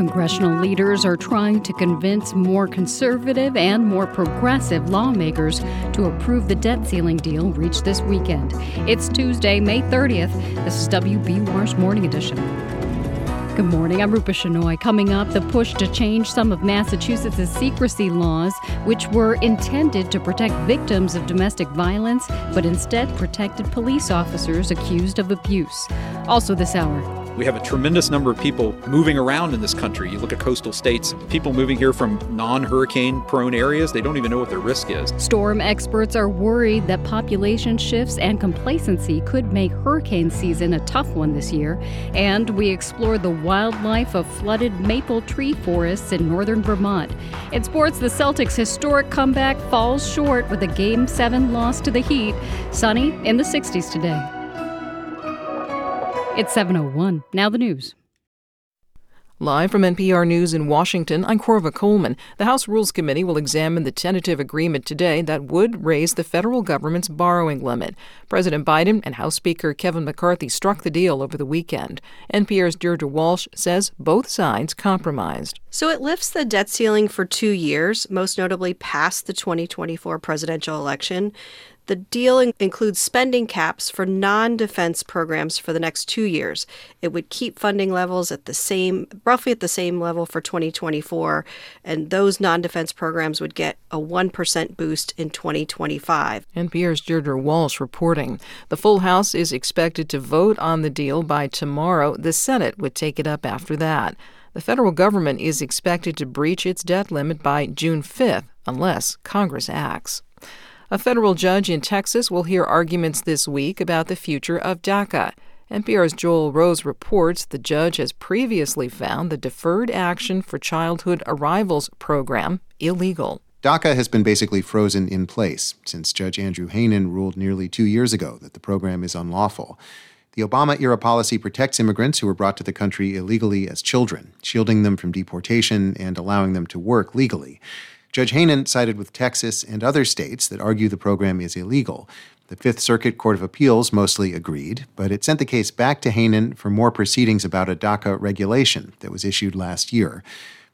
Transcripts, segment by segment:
Congressional leaders are trying to convince more conservative and more progressive lawmakers to approve the debt ceiling deal reached this weekend. It's Tuesday, May 30th. This is WBUR's Morning Edition. Good morning. I'm Rupa Shenoy. Coming up, the push to change some of Massachusetts' secrecy laws, which were intended to protect victims of domestic violence, but instead protected police officers accused of abuse. Also, this hour, we have a tremendous number of people moving around in this country. You look at coastal states, people moving here from non hurricane prone areas, they don't even know what their risk is. Storm experts are worried that population shifts and complacency could make hurricane season a tough one this year. And we explore the wildlife of flooded maple tree forests in northern Vermont. In sports, the Celtics' historic comeback falls short with a Game 7 loss to the Heat. Sunny in the 60s today. It's 701. Now the news. Live from NPR News in Washington, I'm Korva Coleman. The House Rules Committee will examine the tentative agreement today that would raise the federal government's borrowing limit. President Biden and House Speaker Kevin McCarthy struck the deal over the weekend. NPR's Deirdre Walsh says both sides compromised. So it lifts the debt ceiling for two years, most notably past the 2024 presidential election. The deal in- includes spending caps for non defense programs for the next two years. It would keep funding levels at the same, roughly at the same level for 2024, and those non defense programs would get a 1% boost in 2025. NPR's Deirdre Walsh reporting. The full House is expected to vote on the deal by tomorrow. The Senate would take it up after that. The federal government is expected to breach its debt limit by June 5th unless Congress acts. A federal judge in Texas will hear arguments this week about the future of DACA. NPR's Joel Rose reports the judge has previously found the Deferred Action for Childhood Arrivals program illegal. DACA has been basically frozen in place since Judge Andrew Hanen ruled nearly two years ago that the program is unlawful. The Obama era policy protects immigrants who were brought to the country illegally as children, shielding them from deportation and allowing them to work legally. Judge Hanen sided with Texas and other states that argue the program is illegal. The Fifth Circuit Court of Appeals mostly agreed, but it sent the case back to Hanen for more proceedings about a DACA regulation that was issued last year.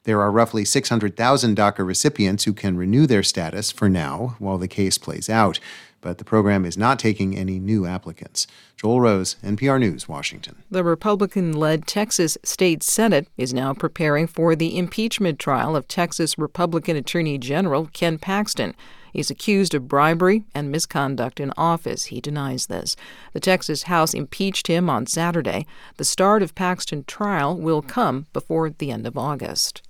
There are roughly 600,000 DACA recipients who can renew their status for now while the case plays out but the program is not taking any new applicants. Joel Rose, NPR News, Washington. The Republican led Texas State Senate is now preparing for the impeachment trial of Texas Republican Attorney General Ken Paxton. He's accused of bribery and misconduct in office. He denies this. The Texas House impeached him on Saturday. The start of Paxton's trial will come before the end of August.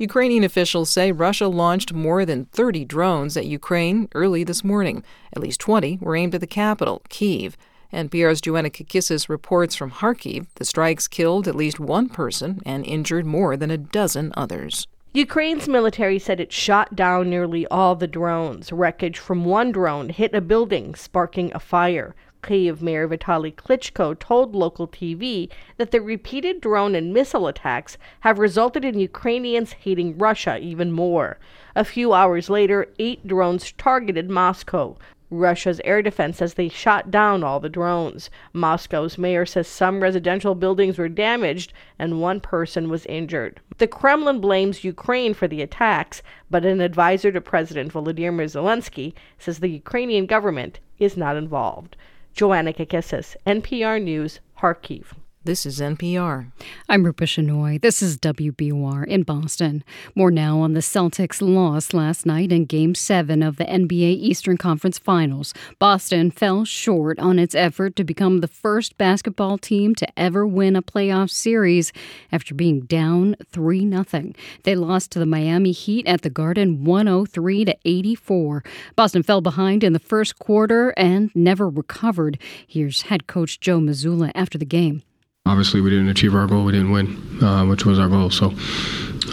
Ukrainian officials say Russia launched more than 30 drones at Ukraine early this morning. At least 20 were aimed at the capital, Kiev. NPR's Joanna Kakissis reports from Kharkiv the strikes killed at least one person and injured more than a dozen others. Ukraine's military said it shot down nearly all the drones. Wreckage from one drone hit a building, sparking a fire. Kyiv Mayor Vitaly Klitschko told local TV that the repeated drone and missile attacks have resulted in Ukrainians hating Russia even more. A few hours later, eight drones targeted Moscow. Russia's air defense says they shot down all the drones. Moscow's mayor says some residential buildings were damaged and one person was injured. The Kremlin blames Ukraine for the attacks, but an advisor to President Volodymyr Zelensky says the Ukrainian government is not involved. Joanna Kakissis, NPR News, Kharkiv. This is NPR. I'm Rupa Shenoy. This is WBUR in Boston. More now on the Celtics' loss last night in Game 7 of the NBA Eastern Conference Finals. Boston fell short on its effort to become the first basketball team to ever win a playoff series after being down 3 0. They lost to the Miami Heat at the Garden 103 to 84. Boston fell behind in the first quarter and never recovered. Here's head coach Joe Mazzulla after the game. Obviously, we didn't achieve our goal. We didn't win, uh, which was our goal. So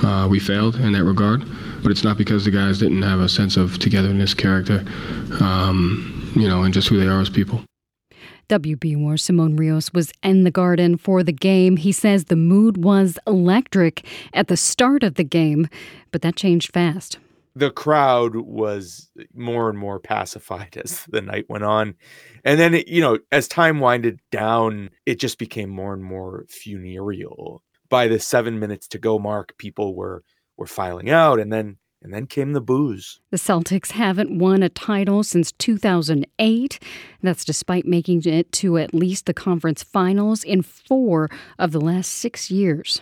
uh, we failed in that regard. But it's not because the guys didn't have a sense of togetherness, character, um, you know, and just who they are as people. WBUR Simon Rios was in the garden for the game. He says the mood was electric at the start of the game, but that changed fast the crowd was more and more pacified as the night went on. And then, it, you know, as time winded down, it just became more and more funereal. by the seven minutes to go mark, people were were filing out, and then and then came the boos. The Celtics haven't won a title since 2008. That's despite making it to at least the conference finals in four of the last six years.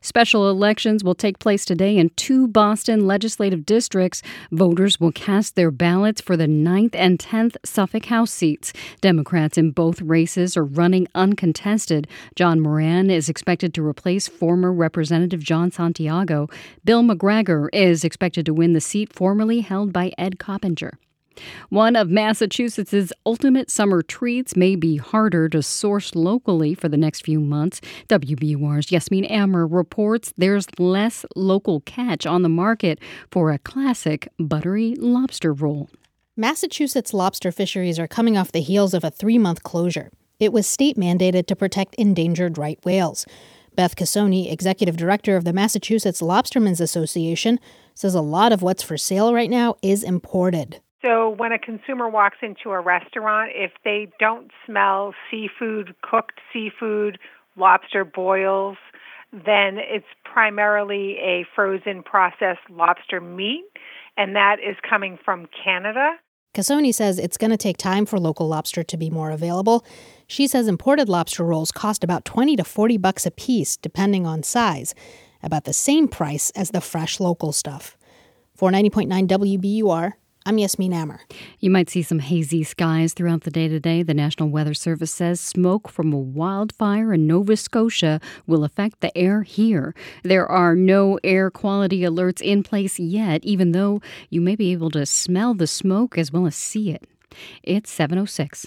Special elections will take place today in two Boston legislative districts. Voters will cast their ballots for the 9th and 10th Suffolk House seats. Democrats in both races are running uncontested. John Moran is expected to replace former Representative John Santiago. Bill McGregor is expected to win the seat formerly held by Ed Coppinger. One of Massachusetts's ultimate summer treats may be harder to source locally for the next few months. WBUR's Yasmin Amer reports there's less local catch on the market for a classic buttery lobster roll. Massachusetts lobster fisheries are coming off the heels of a three month closure. It was state mandated to protect endangered right whales. Beth Casoni, executive director of the Massachusetts Lobstermen's Association, says a lot of what's for sale right now is imported. So when a consumer walks into a restaurant, if they don't smell seafood, cooked seafood, lobster boils, then it's primarily a frozen processed lobster meat, and that is coming from Canada. Casoni says it's going to take time for local lobster to be more available. She says imported lobster rolls cost about 20 to 40 bucks a piece depending on size, about the same price as the fresh local stuff. For 90.9 WBUR, I'm Yasmin Amer. You might see some hazy skies throughout the day today. The National Weather Service says smoke from a wildfire in Nova Scotia will affect the air here. There are no air quality alerts in place yet, even though you may be able to smell the smoke as well as see it. It's 706.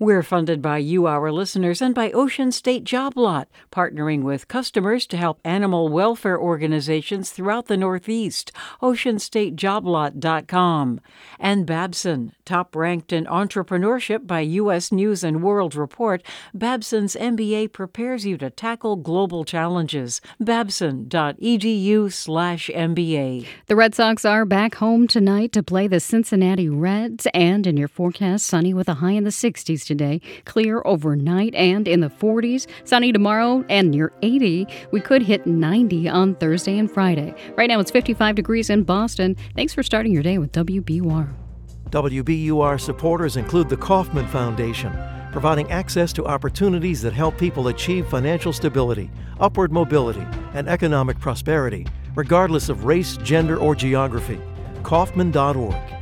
We're funded by you, our listeners, and by Ocean State Job Lot, partnering with customers to help animal welfare organizations throughout the Northeast. OceanStateJobLot.com. And Babson, top ranked in entrepreneurship by U.S. News and World Report, Babson's MBA prepares you to tackle global challenges. Babson.edu/slash MBA. The Red Sox are back home tonight to play the Cincinnati Reds, and in your forecast, sunny with a high in the 60s today, clear overnight and in the 40s, sunny tomorrow and near 80. We could hit 90 on Thursday and Friday. Right now it's 55 degrees in Boston. Thanks for starting your day with WBUR. WBUR supporters include the Kauffman Foundation, providing access to opportunities that help people achieve financial stability, upward mobility, and economic prosperity, regardless of race, gender, or geography. Kauffman.org.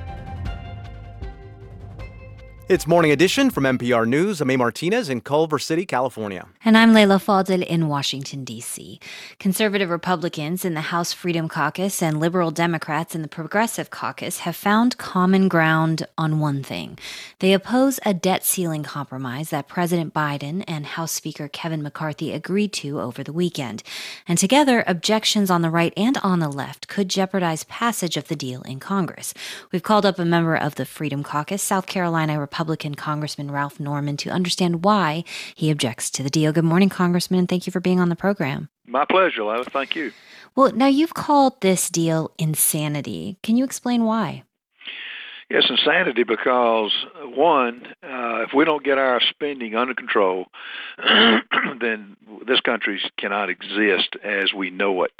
It's Morning Edition from NPR News. I'm A. Martinez in Culver City, California. And I'm Leila Fadel in Washington, D.C. Conservative Republicans in the House Freedom Caucus and liberal Democrats in the Progressive Caucus have found common ground on one thing. They oppose a debt ceiling compromise that President Biden and House Speaker Kevin McCarthy agreed to over the weekend. And together, objections on the right and on the left could jeopardize passage of the deal in Congress. We've called up a member of the Freedom Caucus, South Carolina Republican. Republican Congressman Ralph Norman to understand why he objects to the deal. Good morning, Congressman, and thank you for being on the program. My pleasure, Lois. Thank you. Well, now you've called this deal insanity. Can you explain why? Yes, insanity because one, uh, if we don't get our spending under control, then this country cannot exist as we know it.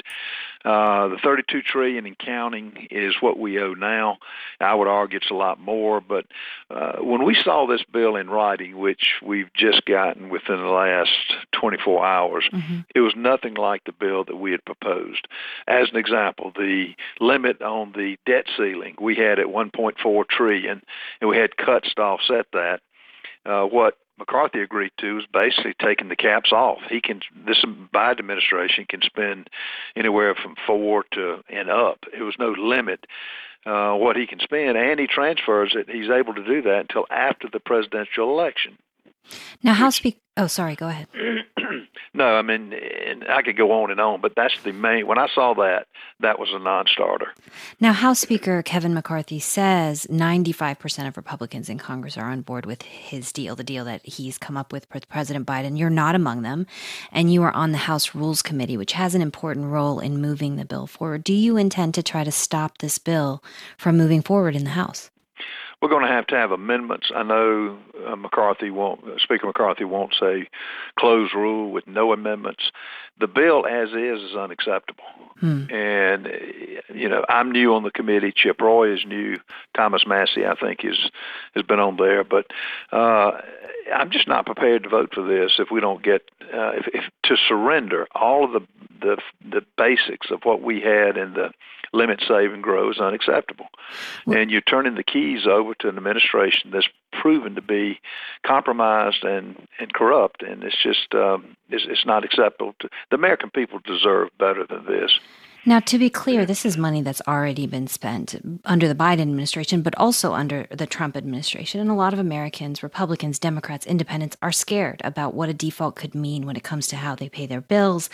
Uh, the 32 trillion and counting is what we owe now. I would argue it's a lot more, but uh, when we saw this bill in writing, which we've just gotten within the last 24 hours, mm-hmm. it was nothing like the bill that we had proposed. As an example, the limit on the debt ceiling we had at 1.4 trillion, and we had cuts to offset that. Uh, what McCarthy agreed to is basically taking the caps off. He can this Biden administration can spend anywhere from four to and up. It was no limit uh, what he can spend, and he transfers it. He's able to do that until after the presidential election. Now, House Speaker. Oh, sorry. Go ahead. no, I mean, and I could go on and on, but that's the main. When I saw that, that was a non-starter. Now, House Speaker Kevin McCarthy says 95% of Republicans in Congress are on board with his deal, the deal that he's come up with with President Biden. You're not among them, and you are on the House Rules Committee, which has an important role in moving the bill forward. Do you intend to try to stop this bill from moving forward in the House? We're going to have to have amendments. I know uh, McCarthy won't, Speaker McCarthy won't say close rule with no amendments. The bill as is is unacceptable. Hmm. And you know, I'm new on the committee. Chip Roy is new. Thomas Massie, I think, is has been on there, but uh, I'm just not prepared to vote for this if we don't get uh, if, if to surrender all of the the the basics of what we had in the limit save and grow is unacceptable. And you're turning the keys over to an administration that's proven to be compromised and, and corrupt, and it's just um, it's, it's not acceptable. To, the American people deserve better than this. Now, to be clear, this is money that's already been spent under the Biden administration, but also under the Trump administration. And a lot of Americans, Republicans, Democrats, independents, are scared about what a default could mean when it comes to how they pay their bills.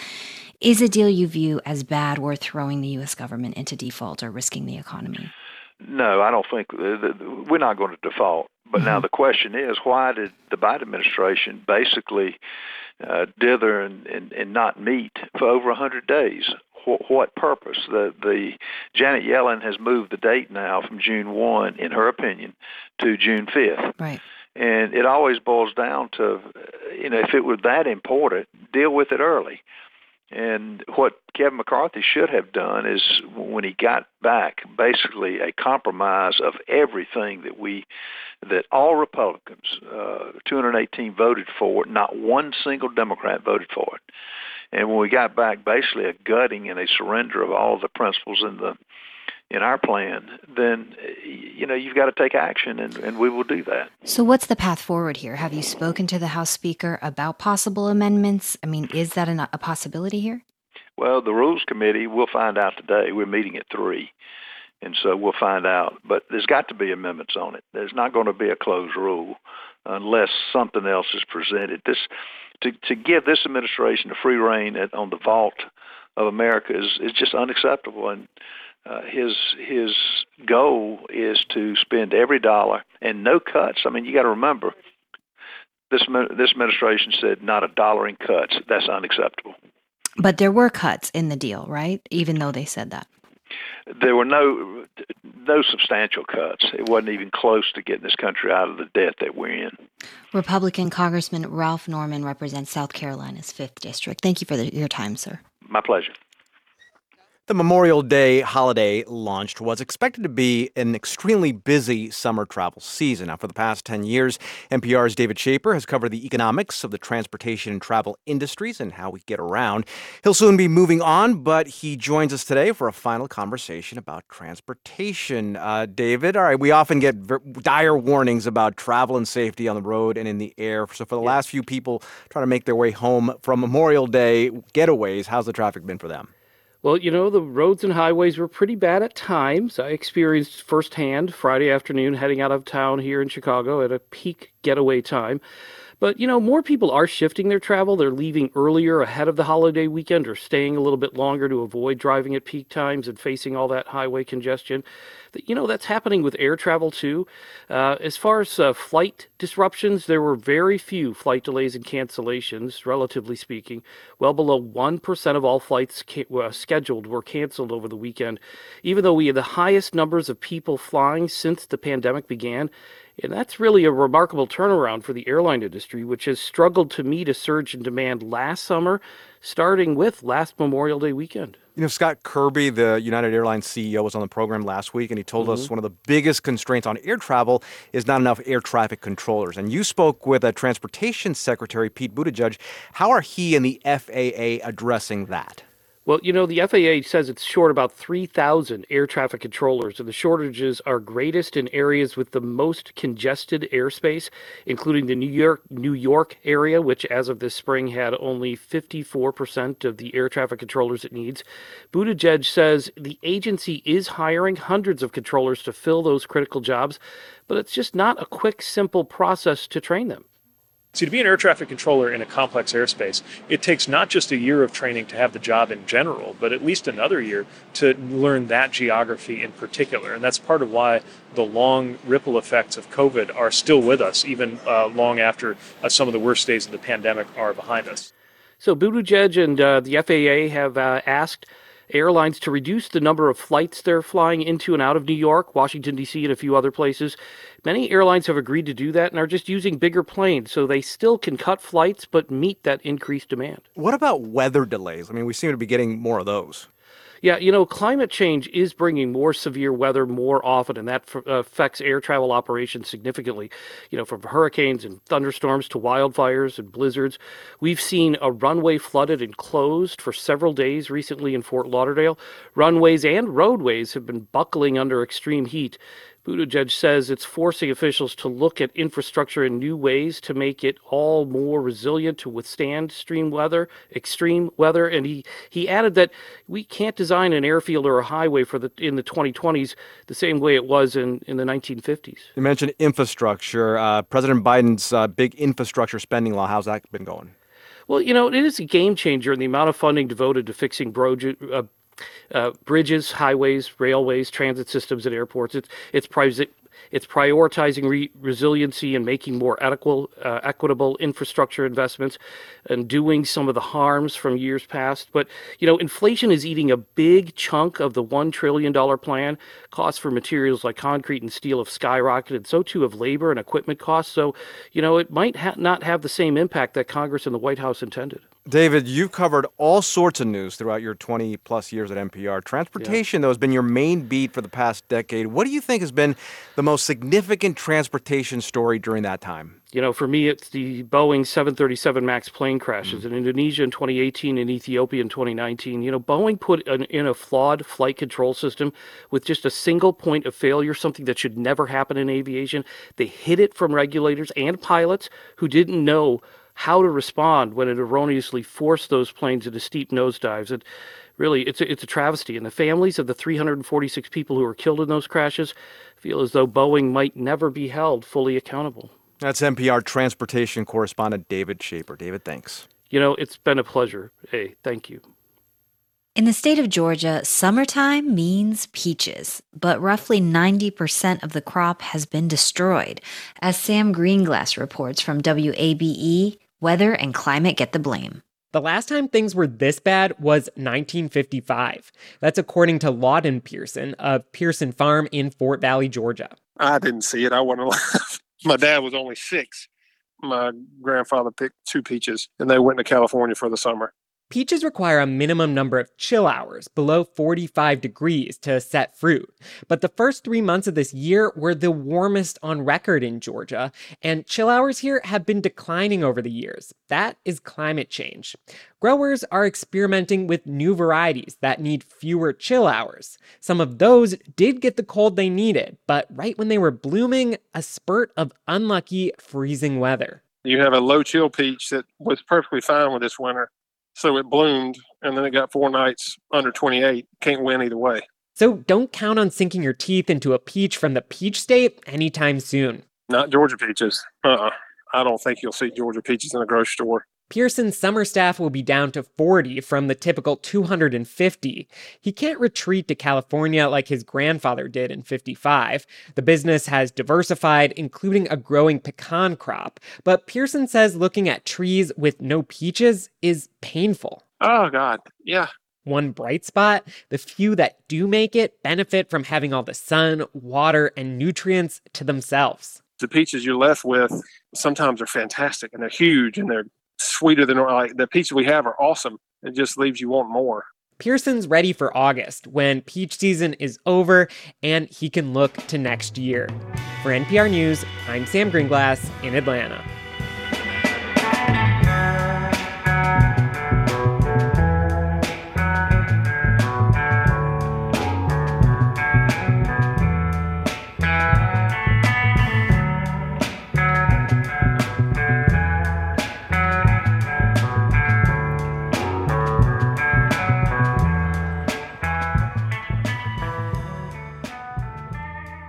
Is a deal you view as bad worth throwing the U.S. government into default or risking the economy? No, I don't think we're not going to default. But mm-hmm. now the question is, why did the Biden administration basically uh, dither and, and, and not meet for over 100 days? What, what purpose? The, the Janet Yellen has moved the date now from June 1, in her opinion, to June 5th. Right. And it always boils down to, you know, if it were that important, deal with it early. And what Kevin McCarthy should have done is, when he got back, basically a compromise of everything that we, that all Republicans, uh, 218 voted for. Not one single Democrat voted for it. And when we got back, basically a gutting and a surrender of all the principles in the in our plan, then you know you've got to take action, and, and we will do that. So, what's the path forward here? Have you spoken to the House Speaker about possible amendments? I mean, is that an, a possibility here? Well, the Rules Committee, we'll find out today. We're meeting at three, and so we'll find out. But there's got to be amendments on it. There's not going to be a closed rule unless something else is presented. This to to give this administration a free reign at, on the vault of America is is just unacceptable and uh, his his goal is to spend every dollar and no cuts. I mean, you got to remember this this administration said not a dollar in cuts. That's unacceptable. But there were cuts in the deal, right? Even though they said that. There were no no substantial cuts. It wasn't even close to getting this country out of the debt that we're in. Republican Congressman Ralph Norman represents South Carolina's 5th District. Thank you for the, your time, sir. My pleasure. The Memorial Day holiday launched was expected to be an extremely busy summer travel season. Now, for the past 10 years, NPR's David Schaper has covered the economics of the transportation and travel industries and how we get around. He'll soon be moving on, but he joins us today for a final conversation about transportation. Uh, David, all right, we often get dire warnings about travel and safety on the road and in the air. So, for the last few people trying to make their way home from Memorial Day getaways, how's the traffic been for them? Well, you know, the roads and highways were pretty bad at times. I experienced firsthand Friday afternoon heading out of town here in Chicago at a peak getaway time. But, you know, more people are shifting their travel. They're leaving earlier ahead of the holiday weekend or staying a little bit longer to avoid driving at peak times and facing all that highway congestion. You know, that's happening with air travel too. Uh, as far as uh, flight disruptions, there were very few flight delays and cancellations, relatively speaking. Well below 1% of all flights ca- uh, scheduled were canceled over the weekend, even though we had the highest numbers of people flying since the pandemic began. And that's really a remarkable turnaround for the airline industry, which has struggled to meet a surge in demand last summer, starting with last Memorial Day weekend. You know, Scott Kirby, the United Airlines CEO, was on the program last week, and he told mm-hmm. us one of the biggest constraints on air travel is not enough air traffic controllers. And you spoke with a Transportation Secretary, Pete Buttigieg. How are he and the FAA addressing that? Well, you know, the FAA says it's short about 3,000 air traffic controllers, and the shortages are greatest in areas with the most congested airspace, including the New York New York area, which as of this spring had only 54% of the air traffic controllers it needs. Buttigieg says the agency is hiring hundreds of controllers to fill those critical jobs, but it's just not a quick, simple process to train them. See, to be an air traffic controller in a complex airspace, it takes not just a year of training to have the job in general, but at least another year to learn that geography in particular. And that's part of why the long ripple effects of COVID are still with us, even uh, long after uh, some of the worst days of the pandemic are behind us. So, Buttigieg and uh, the FAA have uh, asked airlines to reduce the number of flights they're flying into and out of New York, Washington, D.C., and a few other places. Many airlines have agreed to do that and are just using bigger planes so they still can cut flights but meet that increased demand. What about weather delays? I mean, we seem to be getting more of those. Yeah, you know, climate change is bringing more severe weather more often, and that f- affects air travel operations significantly. You know, from hurricanes and thunderstorms to wildfires and blizzards. We've seen a runway flooded and closed for several days recently in Fort Lauderdale. Runways and roadways have been buckling under extreme heat. Buttigieg says it's forcing officials to look at infrastructure in new ways to make it all more resilient to withstand extreme weather, extreme weather. And he, he added that we can't design an airfield or a highway for the in the 2020s the same way it was in, in the 1950s. You mentioned infrastructure. Uh, President Biden's uh, big infrastructure spending law. How's that been going? Well, you know, it is a game changer in the amount of funding devoted to fixing bro- uh, uh, bridges, highways, railways, transit systems, and airports. It's it's it's prioritizing re- resiliency and making more equitable, uh, equitable infrastructure investments and doing some of the harms from years past. But, you know, inflation is eating a big chunk of the $1 trillion plan. Costs for materials like concrete and steel have skyrocketed. So too have labor and equipment costs. So, you know, it might ha- not have the same impact that Congress and the White House intended. David, you've covered all sorts of news throughout your 20 plus years at NPR. Transportation, yeah. though, has been your main beat for the past decade. What do you think has been the most significant transportation story during that time? You know, for me, it's the Boeing 737 MAX plane crashes mm-hmm. in Indonesia in 2018 and Ethiopia in 2019. You know, Boeing put an, in a flawed flight control system with just a single point of failure, something that should never happen in aviation. They hid it from regulators and pilots who didn't know how to respond when it erroneously forced those planes into steep nosedives. And really, it's a, it's a travesty. And the families of the 346 people who were killed in those crashes feel as though Boeing might never be held fully accountable. That's NPR transportation correspondent David Schaper. David, thanks. You know, it's been a pleasure. Hey, thank you. In the state of Georgia, summertime means peaches, but roughly 90% of the crop has been destroyed. As Sam Greenglass reports from WABE, weather and climate get the blame. The last time things were this bad was 1955. That's according to Lawton Pearson of Pearson Farm in Fort Valley, Georgia. I didn't see it. I wasn't alive. My dad was only six. My grandfather picked two peaches and they went to California for the summer. Peaches require a minimum number of chill hours below 45 degrees to set fruit. But the first three months of this year were the warmest on record in Georgia, and chill hours here have been declining over the years. That is climate change. Growers are experimenting with new varieties that need fewer chill hours. Some of those did get the cold they needed, but right when they were blooming, a spurt of unlucky freezing weather. You have a low chill peach that was perfectly fine with this winter so it bloomed, and then it got four nights under 28. Can't win either way. So don't count on sinking your teeth into a peach from the peach state anytime soon. Not Georgia peaches. Uh uh-uh. I don't think you'll see Georgia peaches in a grocery store. Pearson's summer staff will be down to 40 from the typical 250. He can't retreat to California like his grandfather did in 55. The business has diversified, including a growing pecan crop, but Pearson says looking at trees with no peaches is painful. Oh, God. Yeah. One bright spot the few that do make it benefit from having all the sun, water, and nutrients to themselves. The peaches you're left with sometimes are fantastic and they're huge and they're sweeter than like the peaches we have are awesome. It just leaves you wanting more. Pearson's ready for August when peach season is over and he can look to next year. For NPR News, I'm Sam Greenglass in Atlanta.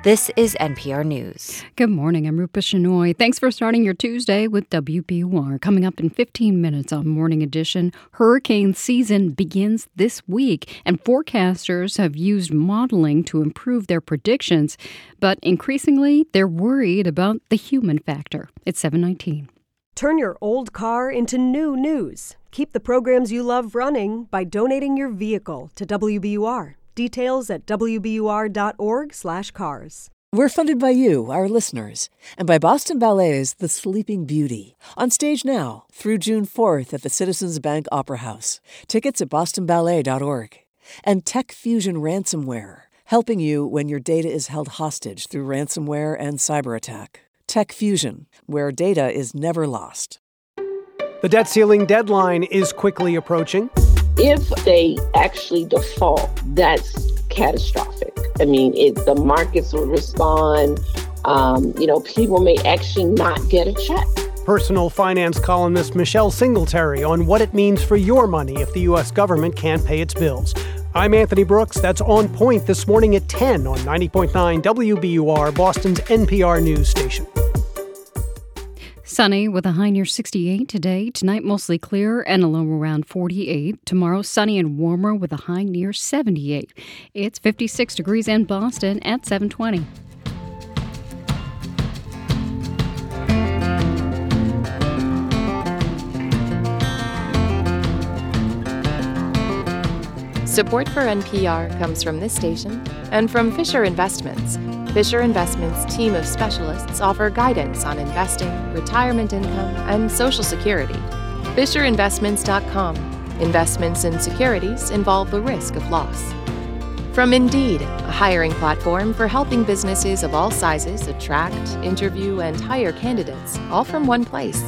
This is NPR News. Good morning. I'm Rupa Shenoy. Thanks for starting your Tuesday with WBUR. Coming up in 15 minutes on Morning Edition, hurricane season begins this week, and forecasters have used modeling to improve their predictions, but increasingly they're worried about the human factor. It's 719. Turn your old car into new news. Keep the programs you love running by donating your vehicle to WBUR. Details at wbur.org/cars. We're funded by you, our listeners, and by Boston Ballet's The Sleeping Beauty, on stage now through June 4th at the Citizens Bank Opera House. Tickets at bostonballet.org. And Tech Fusion Ransomware, helping you when your data is held hostage through ransomware and cyber attack. Tech Fusion, where data is never lost. The debt ceiling deadline is quickly approaching. If they actually default, that's catastrophic. I mean, it, the markets will respond. Um, you know, people may actually not get a check. Personal finance columnist Michelle Singletary on what it means for your money if the U.S. government can't pay its bills. I'm Anthony Brooks. That's on point this morning at 10 on 90.9 WBUR, Boston's NPR news station. Sunny with a high near 68 today. Tonight, mostly clear and a low around 48. Tomorrow, sunny and warmer with a high near 78. It's 56 degrees in Boston at 720. Support for NPR comes from this station and from Fisher Investments. Fisher Investments' team of specialists offer guidance on investing, retirement income, and Social Security. FisherInvestments.com. Investments in securities involve the risk of loss. From Indeed, a hiring platform for helping businesses of all sizes attract, interview, and hire candidates, all from one place.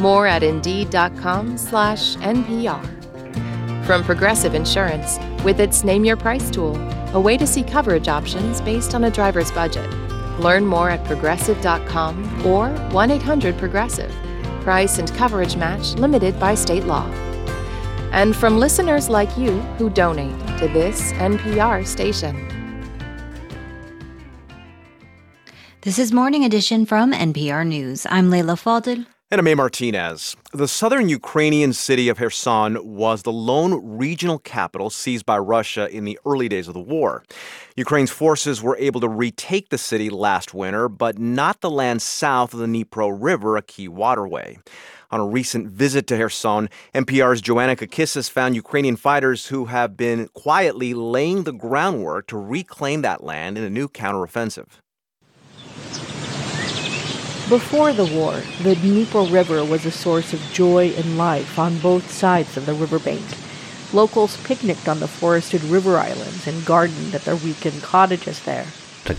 More at Indeed.com/NPR. From Progressive Insurance, with its Name Your Price tool, a way to see coverage options based on a driver's budget. Learn more at progressive.com or 1 800 Progressive. Price and coverage match limited by state law. And from listeners like you who donate to this NPR station. This is Morning Edition from NPR News. I'm Leila Fadel. And I'm Martinez. The southern Ukrainian city of Kherson was the lone regional capital seized by Russia in the early days of the war. Ukraine's forces were able to retake the city last winter, but not the land south of the Dnipro River, a key waterway. On a recent visit to Kherson, NPR's Joanna Kakissis found Ukrainian fighters who have been quietly laying the groundwork to reclaim that land in a new counteroffensive. Before the war, the Dnipro River was a source of joy and life on both sides of the riverbank. Locals picnicked on the forested river islands and gardened at their weekend cottages there. A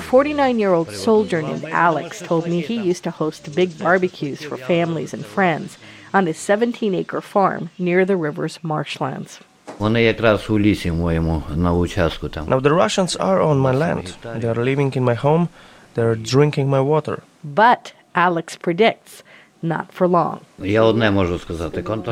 49 year old soldier named Alex told me he used to host big barbecues for families and friends on his 17 acre farm near the river's marshlands. Now the Russians are on my land. They are living in my home they're drinking my water. But Alex predicts not for long.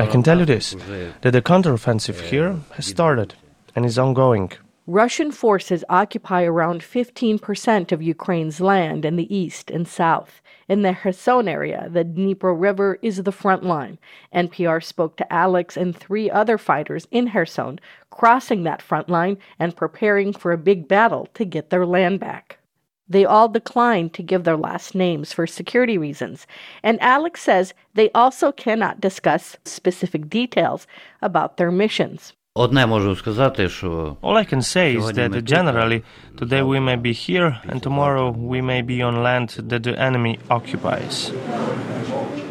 I can tell you this that the counteroffensive here has started and is ongoing. Russian forces occupy around 15% of Ukraine's land in the east and south. In the Kherson area, the Dnipro River is the front line. NPR spoke to Alex and three other fighters in Kherson, crossing that front line and preparing for a big battle to get their land back. They all declined to give their last names for security reasons, and Alex says they also cannot discuss specific details about their missions. All I can say is that generally, today we may be here and tomorrow we may be on land that the enemy occupies.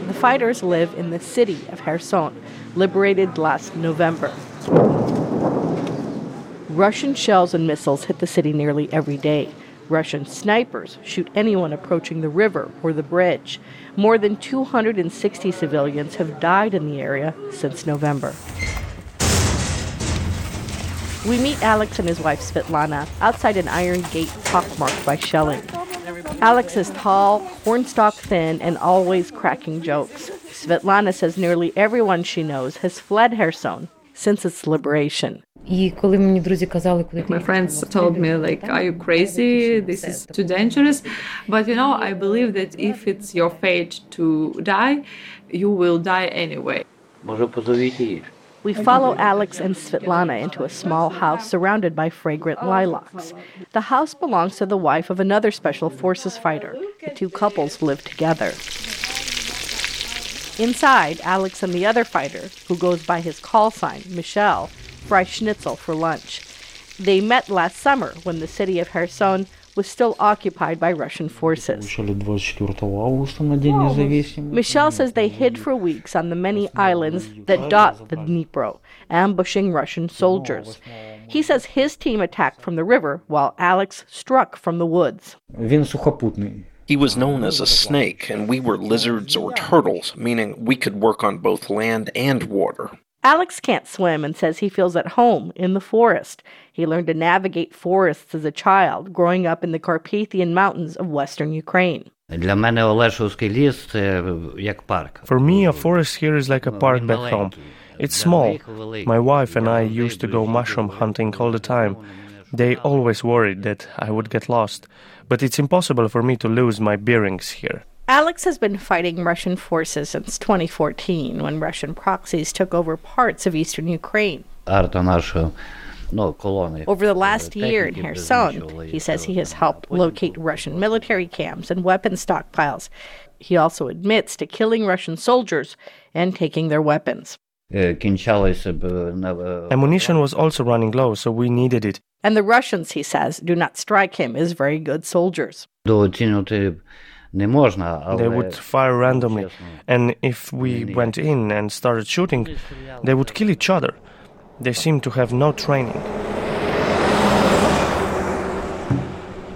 The fighters live in the city of Kherson, liberated last November. Russian shells and missiles hit the city nearly every day. Russian snipers shoot anyone approaching the river or the bridge. More than 260 civilians have died in the area since November. We meet Alex and his wife Svetlana outside an iron gate pockmarked by shelling. Alex is tall, hornstalk thin, and always cracking jokes. Svetlana says nearly everyone she knows has fled Kherson since its liberation. My friends told me like, "Are you crazy? This is too dangerous." But you know, I believe that if it's your fate to die, you will die anyway. We follow Alex and Svetlana into a small house surrounded by fragrant lilacs. The house belongs to the wife of another Special Forces fighter. The two couples live together. Inside, Alex and the other fighter, who goes by his call sign, Michel, fry schnitzel for lunch. They met last summer when the city of Kherson was still occupied by Russian forces. Michel says they hid for weeks on the many islands that dot the Dnipro, ambushing Russian soldiers. He says his team attacked from the river while Alex struck from the woods. He was known as a snake, and we were lizards or turtles, meaning we could work on both land and water. Alex can't swim and says he feels at home in the forest. He learned to navigate forests as a child, growing up in the Carpathian Mountains of western Ukraine. For me, a forest here is like a park back home. It's small. My wife and I used to go mushroom hunting all the time. They always worried that I would get lost, but it's impossible for me to lose my bearings here. Alex has been fighting Russian forces since 2014 when Russian proxies took over parts of eastern Ukraine. Over the last year in Kherson, he says he has helped locate Russian military camps and weapon stockpiles. He also admits to killing Russian soldiers and taking their weapons. Ammunition was also running low, so we needed it. And the Russians, he says, do not strike him as very good soldiers. They would fire randomly, and if we went in and started shooting, they would kill each other. They seem to have no training.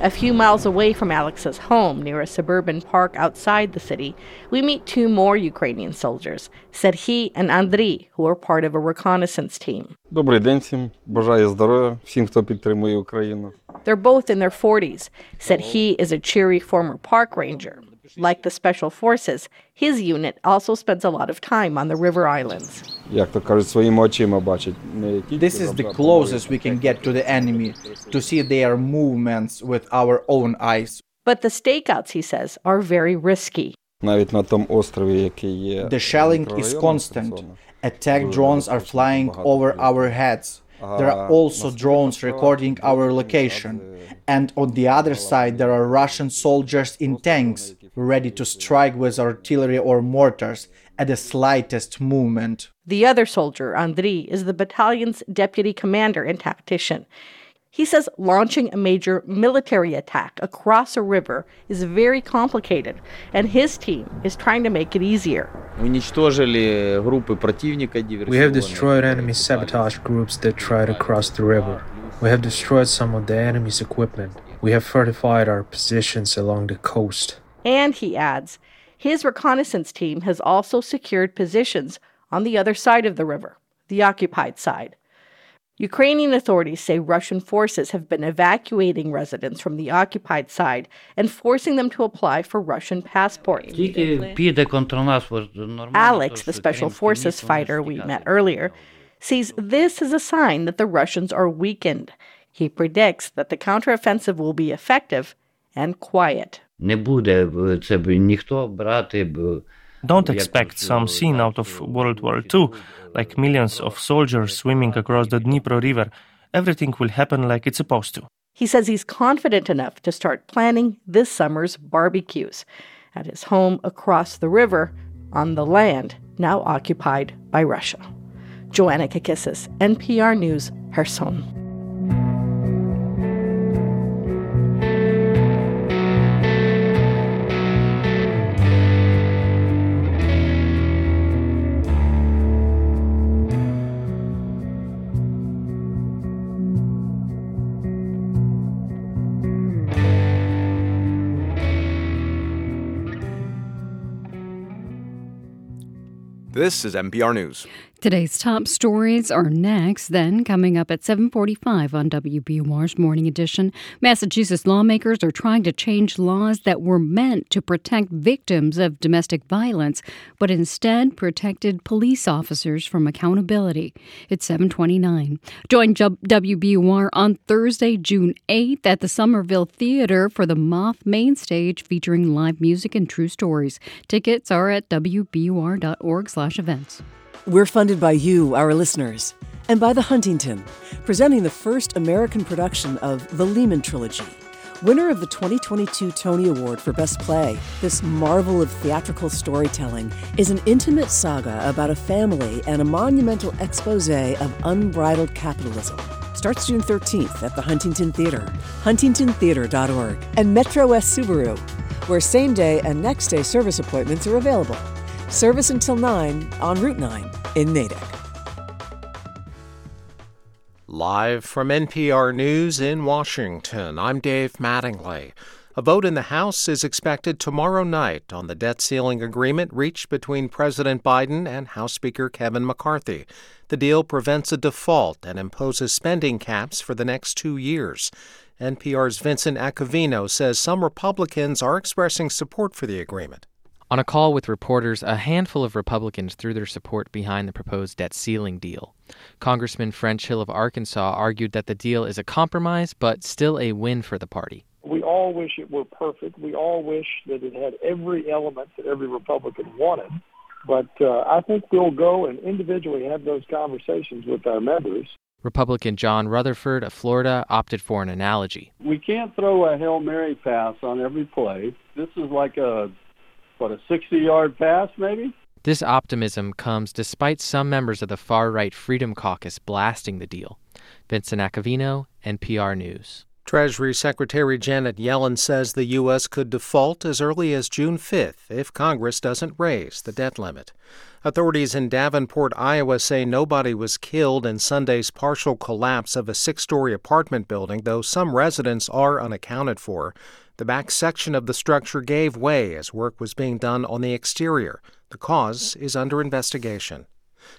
A few miles away from Alex's home, near a suburban park outside the city, we meet two more Ukrainian soldiers, Serhiy and Andriy, who are part of a reconnaissance team. Добрий день всім. Бажаю здоров'я всім, хто підтримує Україну. They're both in their 40s. Serhiy is a cheery former park ranger. Like the special forces, his unit also spends a lot of time on the river islands. This is the closest we can get to the enemy to see their movements with our own eyes. But the stakeouts, he says, are very risky. The shelling is constant. Attack drones are flying over our heads. There are also drones recording our location. And on the other side, there are Russian soldiers in tanks, ready to strike with artillery or mortars at the slightest movement. The other soldier, Andriy, is the battalion's deputy commander and tactician. He says launching a major military attack across a river is very complicated, and his team is trying to make it easier. We have destroyed enemy sabotage groups that tried to cross the river. We have destroyed some of the enemy's equipment. We have fortified our positions along the coast. And he adds, his reconnaissance team has also secured positions on the other side of the river, the occupied side. Ukrainian authorities say Russian forces have been evacuating residents from the occupied side and forcing them to apply for Russian passports. Alex, the special forces fighter we met earlier, sees this as a sign that the Russians are weakened. He predicts that the counteroffensive will be effective and quiet. Don't expect some scene out of World War II, like millions of soldiers swimming across the Dnipro River. Everything will happen like it's supposed to. He says he's confident enough to start planning this summer's barbecues at his home across the river on the land now occupied by Russia. Joanna Kakissis, NPR News, Kherson. This is NPR News. Today's top stories are next. Then, coming up at 7:45 on WBUR's Morning Edition, Massachusetts lawmakers are trying to change laws that were meant to protect victims of domestic violence, but instead protected police officers from accountability. It's 7:29. Join WBUR on Thursday, June 8th at the Somerville Theater for the Moth Main Stage featuring live music and true stories. Tickets are at wbur.org/events. We're funded by you, our listeners, and by The Huntington, presenting the first American production of The Lehman Trilogy. Winner of the 2022 Tony Award for Best Play, this marvel of theatrical storytelling is an intimate saga about a family and a monumental expose of unbridled capitalism. Starts June 13th at the Huntington Theater, huntingtontheater.org, and Metro West Subaru, where same day and next day service appointments are available. Service until 9 on Route 9 in Natick. Live from NPR News in Washington, I'm Dave Mattingly. A vote in the House is expected tomorrow night on the debt ceiling agreement reached between President Biden and House Speaker Kevin McCarthy. The deal prevents a default and imposes spending caps for the next two years. NPR's Vincent Acovino says some Republicans are expressing support for the agreement. On a call with reporters, a handful of Republicans threw their support behind the proposed debt ceiling deal. Congressman French Hill of Arkansas argued that the deal is a compromise, but still a win for the party. We all wish it were perfect. We all wish that it had every element that every Republican wanted. But uh, I think we'll go and individually have those conversations with our members. Republican John Rutherford of Florida opted for an analogy. We can't throw a Hail Mary pass on every play. This is like a what a 60 yard pass maybe this optimism comes despite some members of the far right Freedom Caucus blasting the deal. Vincent Acovino, NPR News. Treasury Secretary Janet Yellen says the U.S. could default as early as June 5th if Congress doesn't raise the debt limit. Authorities in Davenport, Iowa say nobody was killed in Sunday's partial collapse of a six story apartment building, though some residents are unaccounted for. The back section of the structure gave way as work was being done on the exterior. The cause is under investigation.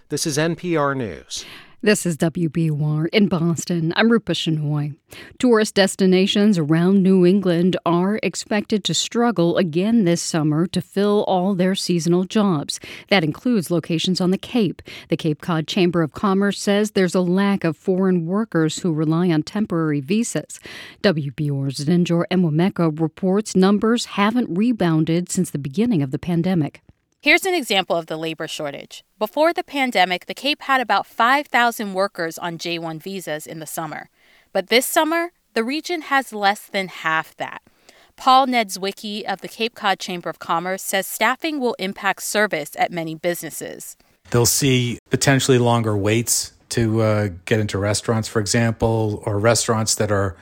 This is NPR News. This is WBUR in Boston. I'm Rupa Shenoy. Tourist destinations around New England are expected to struggle again this summer to fill all their seasonal jobs. That includes locations on the Cape. The Cape Cod Chamber of Commerce says there's a lack of foreign workers who rely on temporary visas. WBUR's Zeninjor Enwemeka reports numbers haven't rebounded since the beginning of the pandemic. Here's an example of the labor shortage. Before the pandemic, the Cape had about 5,000 workers on J1 visas in the summer. But this summer, the region has less than half that. Paul Niedzwiecki of the Cape Cod Chamber of Commerce says staffing will impact service at many businesses. They'll see potentially longer waits to uh, get into restaurants, for example, or restaurants that are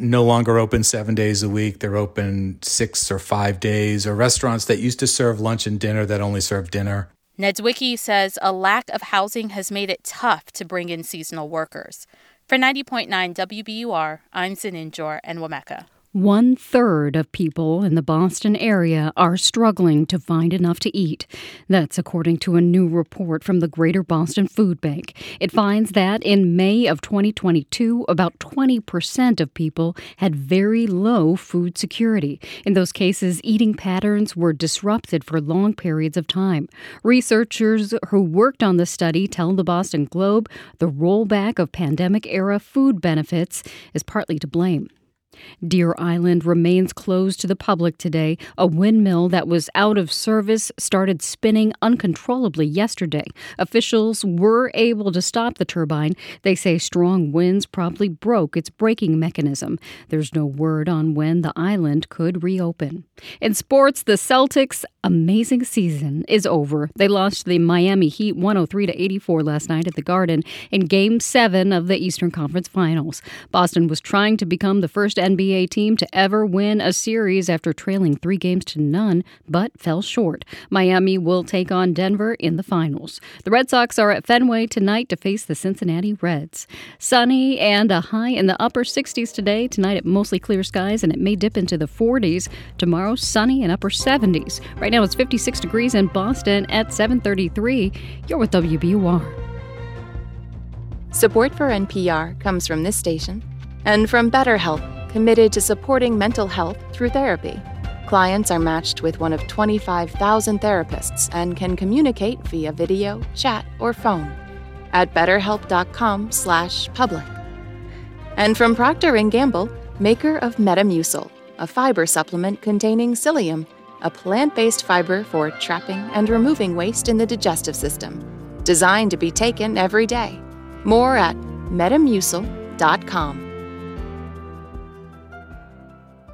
no longer open seven days a week. They're open six or five days, or restaurants that used to serve lunch and dinner that only serve dinner. Niedzwiecki says a lack of housing has made it tough to bring in seasonal workers. For 90.9 WBUR, I'm Zeninjor Enwemeka. One third of people in the Boston area are struggling to find enough to eat. That's according to a new report from the Greater Boston Food Bank. It finds that in May of 2022, about 20% of people had very low food security. In those cases, eating patterns were disrupted for long periods of time. Researchers who worked on the study tell the Boston Globe the rollback of pandemic era food benefits is partly to blame. Deer Island remains closed to the public today. A windmill that was out of service started spinning uncontrollably yesterday. Officials were able to stop the turbine. They say strong winds probably broke its braking mechanism. There's no word on when the island could reopen. In sports, the Celtics' amazing season is over. They lost the Miami Heat 103 to 84 last night at the Garden in Game 7 of the Eastern Conference Finals. Boston was trying to become the first NBA team to ever win a series after trailing three games to none, but fell short. Miami will take on Denver in the finals. The Red Sox are at Fenway tonight to face the Cincinnati Reds. Sunny and a high in the upper 60s today. Tonight at mostly clear skies, and it may dip into the 40s. Tomorrow, sunny and upper 70s. Right now, it's 56 degrees in Boston at 733. You're with WBUR. Support for NPR comes from this station and from BetterHelp committed to supporting mental health through therapy. Clients are matched with one of 25,000 therapists and can communicate via video, chat, or phone at betterhelp.com/public. And from Procter & Gamble, maker of Metamucil, a fiber supplement containing psyllium, a plant-based fiber for trapping and removing waste in the digestive system. designed to be taken every day. More at metamucil.com.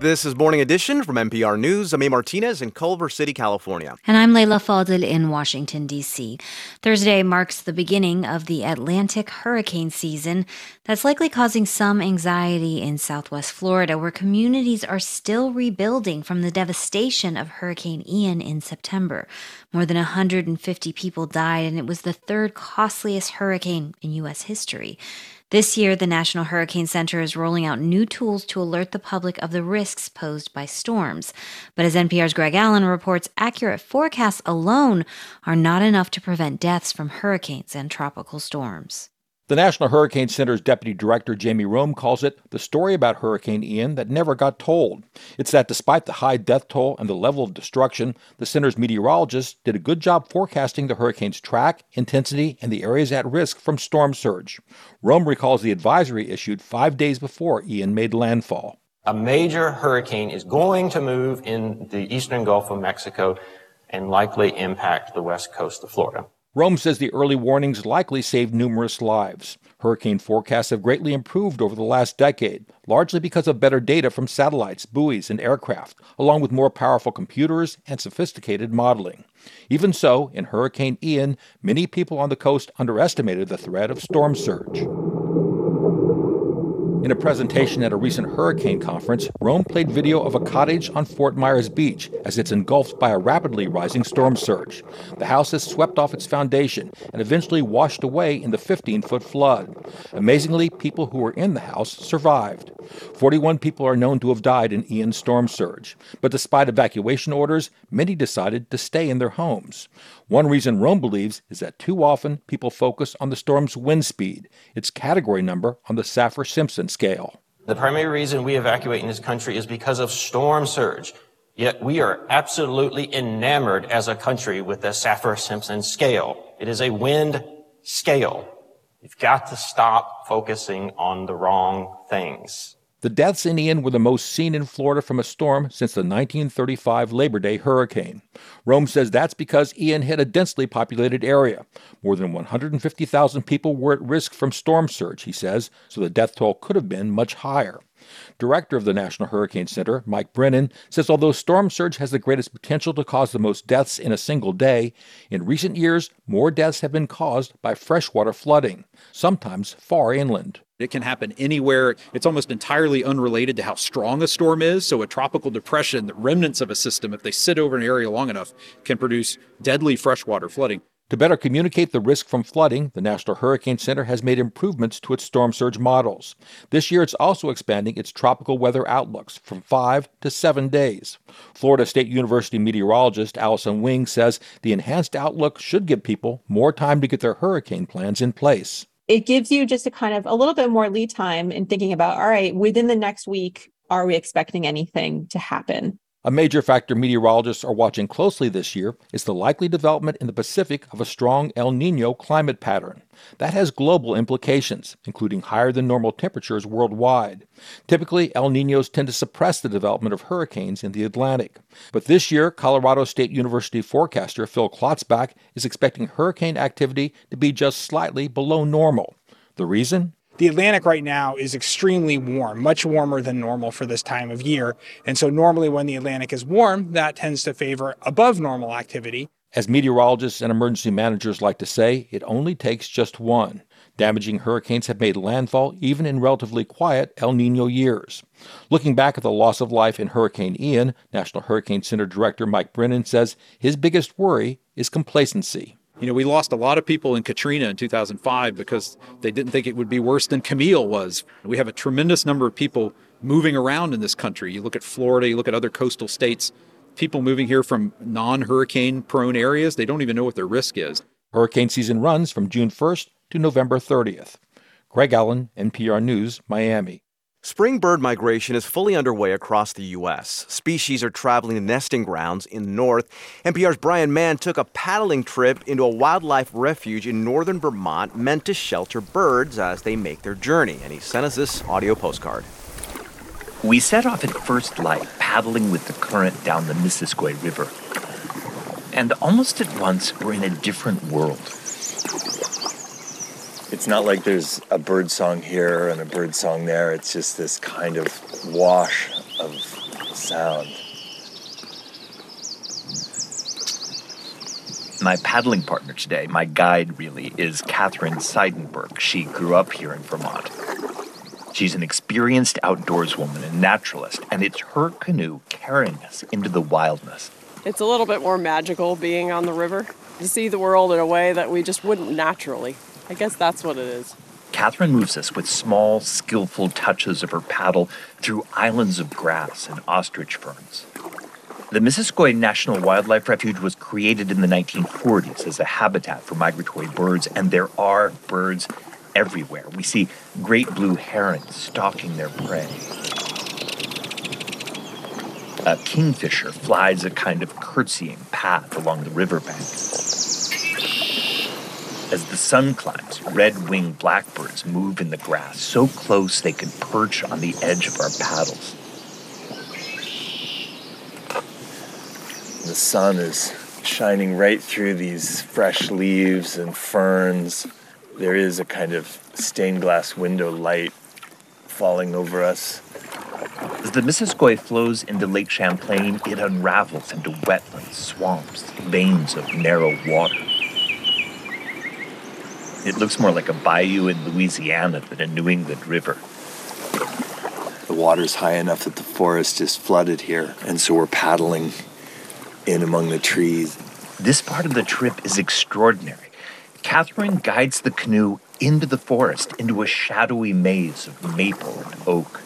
This is Morning Edition from NPR News. I'm. Martinez in Culver City, California. And I'm Leila Fadel in Washington, D.C. Thursday marks the beginning of the Atlantic hurricane season that's likely causing some anxiety in southwest Florida, where communities are still rebuilding from the devastation of Hurricane Ian in September. More than 150 people died, and it was the third costliest hurricane in U.S. history. This year, the National Hurricane Center is rolling out new tools to alert the public of the risks posed by storms. But as NPR's Greg Allen reports, accurate forecasts alone are not enough to prevent deaths from hurricanes and tropical storms. The National Hurricane Center's Deputy Director Jamie Rhome calls it the story about Hurricane Ian that never got told. It's that despite the high death toll and the level of destruction, the center's meteorologists did a good job forecasting the hurricane's track, intensity, and the areas at risk from storm surge. Rhome recalls the advisory issued five days before Ian made landfall. A major hurricane is going to move in the eastern Gulf of Mexico and likely impact the west coast of Florida. Rhome says the early warnings likely saved numerous lives. Hurricane forecasts have greatly improved over the last decade, largely because of better data from satellites, buoys, and aircraft, along with more powerful computers and sophisticated modeling. Even so, in Hurricane Ian, many people on the coast underestimated the threat of storm surge. In a presentation at a recent hurricane conference, Rhome played video of a cottage on Fort Myers Beach as it's engulfed by a rapidly rising storm surge. The house has swept off its foundation and eventually washed away in the 15 foot flood. Amazingly, people who were in the house survived. 41 people are known to have died in Ian's storm surge, but despite evacuation orders, many decided to stay in their homes. One reason Rhome believes is that too often people focus on the storm's wind speed, its category number on the Saffir Simpson scale. The primary reason we evacuate in this country is because of storm surge. Yet we are absolutely enamored as a country with the Saffir Simpson scale. It is a wind scale. You've got to stop focusing on the wrong things. The deaths in Ian were the most seen in Florida from a storm since the 1935 Labor Day hurricane. Rhome says that's because Ian hit a densely populated area. More than 150,000 people were at risk from storm surge, he says, so the death toll could have been much higher. Director of the National Hurricane Center, Mike Brennan, says although storm surge has the greatest potential to cause the most deaths in a single day, in recent years, more deaths have been caused by freshwater flooding, sometimes far inland. It can happen anywhere. It's almost entirely unrelated to how strong a storm is. So, a tropical depression, the remnants of a system, if they sit over an area long enough, can produce deadly freshwater flooding. To better communicate the risk from flooding, the National Hurricane Center has made improvements to its storm surge models. This year, it's also expanding its tropical weather outlooks from five to seven days. Florida State University meteorologist Allison Wing says the enhanced outlook should give people more time to get their hurricane plans in place it gives you just a kind of a little bit more lead time in thinking about all right within the next week are we expecting anything to happen a major factor meteorologists are watching closely this year is the likely development in the Pacific of a strong El Nino climate pattern. That has global implications, including higher than normal temperatures worldwide. Typically, El Ninos tend to suppress the development of hurricanes in the Atlantic. But this year, Colorado State University forecaster Phil Klotzbach is expecting hurricane activity to be just slightly below normal. The reason? The Atlantic right now is extremely warm, much warmer than normal for this time of year. And so, normally, when the Atlantic is warm, that tends to favor above normal activity. As meteorologists and emergency managers like to say, it only takes just one. Damaging hurricanes have made landfall even in relatively quiet El Nino years. Looking back at the loss of life in Hurricane Ian, National Hurricane Center Director Mike Brennan says his biggest worry is complacency. You know, we lost a lot of people in Katrina in 2005 because they didn't think it would be worse than Camille was. We have a tremendous number of people moving around in this country. You look at Florida, you look at other coastal states, people moving here from non hurricane prone areas, they don't even know what their risk is. Hurricane season runs from June 1st to November 30th. Greg Allen, NPR News, Miami. Spring bird migration is fully underway across the U.S. Species are traveling to nesting grounds in the north. NPR's Brian Mann took a paddling trip into a wildlife refuge in northern Vermont meant to shelter birds as they make their journey, and he sent us this audio postcard. We set off at first light, paddling with the current down the Missisquoi River. And almost at once, we're in a different world. It's not like there's a bird song here and a bird song there. It's just this kind of wash of sound. My paddling partner today, my guide really, is Catherine Seidenberg. She grew up here in Vermont. She's an experienced outdoors woman and naturalist, and it's her canoe carrying us into the wildness. It's a little bit more magical being on the river to see the world in a way that we just wouldn't naturally. I guess that's what it is. Catherine moves us with small, skillful touches of her paddle through islands of grass and ostrich ferns. The Missisquoi National Wildlife Refuge was created in the 1940s as a habitat for migratory birds, and there are birds everywhere. We see great blue herons stalking their prey. A kingfisher flies a kind of curtsying path along the riverbank. As the sun climbs, red winged blackbirds move in the grass so close they can perch on the edge of our paddles. The sun is shining right through these fresh leaves and ferns. There is a kind of stained glass window light falling over us. As the Missisquoi flows into Lake Champlain, it unravels into wetlands, swamps, veins of narrow water. It looks more like a bayou in Louisiana than a New England river. The water's high enough that the forest is flooded here, and so we're paddling in among the trees. This part of the trip is extraordinary. Catherine guides the canoe into the forest, into a shadowy maze of maple and oak.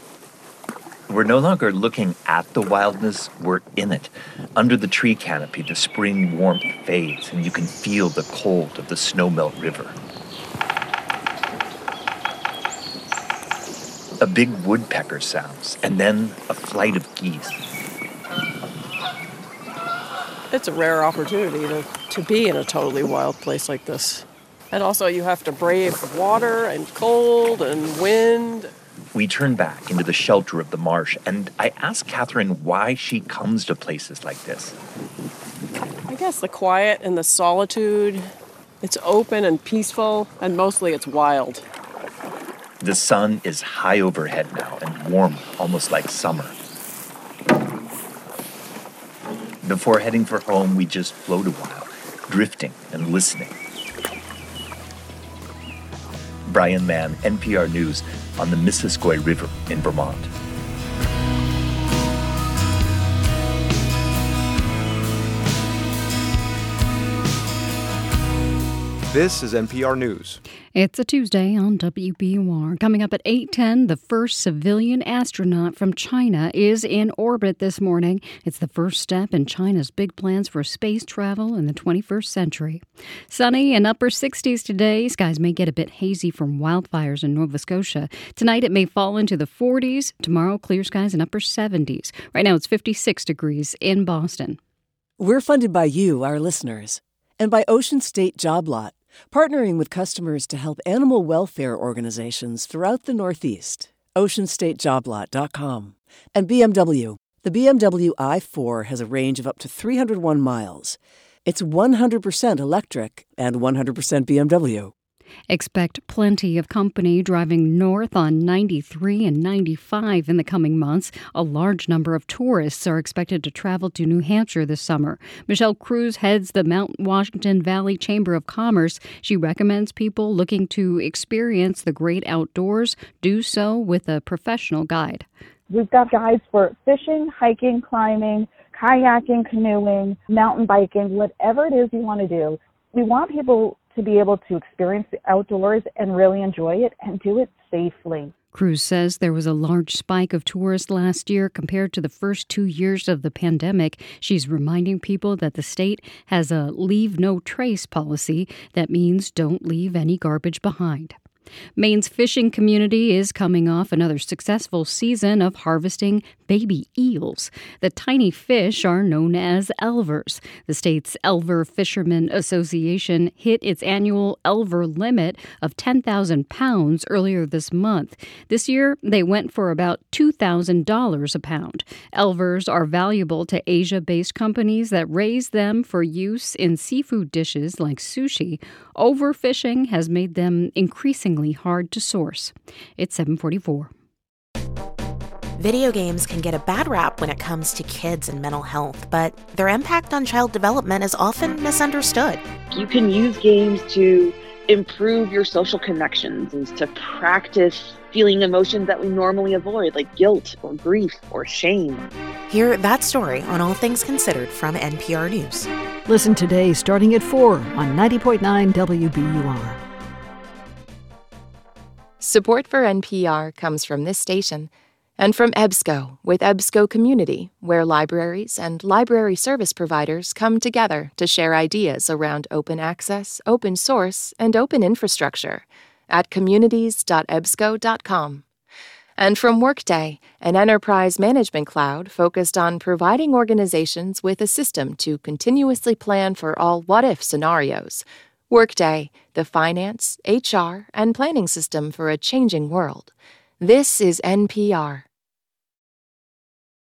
We're no longer looking at the wildness, we're in it. Under the tree canopy, the spring warmth fades, and you can feel the cold of the snowmelt river. A big woodpecker sounds, and then a flight of geese. It's a rare opportunity to, to be in a totally wild place like this. And also, you have to brave water and cold and wind. We turn back into the shelter of the marsh, and I ask Catherine why she comes to places like this. I guess the quiet and the solitude. It's open and peaceful, and mostly it's wild. The sun is high overhead now and warm, almost like summer. Before heading for home, we just float a while, drifting and listening. Brian Mann, NPR News, on the Missisquoi River in Vermont. This is NPR News. It's a Tuesday on WBUR. Coming up at 8:10, the first civilian astronaut from China is in orbit this morning. It's the first step in China's big plans for space travel in the 21st century. Sunny and upper 60s today. Skies may get a bit hazy from wildfires in Nova Scotia. Tonight it may fall into the 40s. Tomorrow clear skies and upper 70s. Right now it's 56 degrees in Boston. We're funded by you, our listeners, and by Ocean State Job Lot partnering with customers to help animal welfare organizations throughout the Northeast. OceanStateJobLot.com. And BMW. The BMW i4 has a range of up to 301 miles. It's 100% electric and 100% BMW. Expect plenty of company driving north on 93 and 95 in the coming months. A large number of tourists are expected to travel to New Hampshire this summer. Michelle Cruz heads the Mount Washington Valley Chamber of Commerce. She recommends people looking to experience the great outdoors do so with a professional guide. We've got guides for fishing, hiking, climbing, kayaking, canoeing, mountain biking, whatever it is you want to do. We want people to be able to experience the outdoors and really enjoy it and do it safely. Cruz says there was a large spike of tourists last year compared to the first two years of the pandemic. She's reminding people that the state has a leave no trace policy that means don't leave any garbage behind. Maine's fishing community is coming off another successful season of harvesting baby eels. The tiny fish are known as elvers. The state's Elver Fishermen Association hit its annual elver limit of 10,000 pounds earlier this month. This year, they went for about $2,000 a pound. Elvers are valuable to Asia based companies that raise them for use in seafood dishes like sushi. Overfishing has made them increasingly hard to source. It's 744. Video games can get a bad rap when it comes to kids and mental health, but their impact on child development is often misunderstood. You can use games to improve your social connections and to practice feeling emotions that we normally avoid, like guilt or grief or shame. Hear that story on All Things Considered from NPR News. Listen today starting at 4 on 90.9 WBUR. Support for NPR comes from this station and from EBSCO with EBSCO Community, where libraries and library service providers come together to share ideas around open access, open source, and open infrastructure at communities.ebsco.com. And from Workday, an enterprise management cloud focused on providing organizations with a system to continuously plan for all what if scenarios. Workday, the finance, HR, and planning system for a changing world. This is NPR.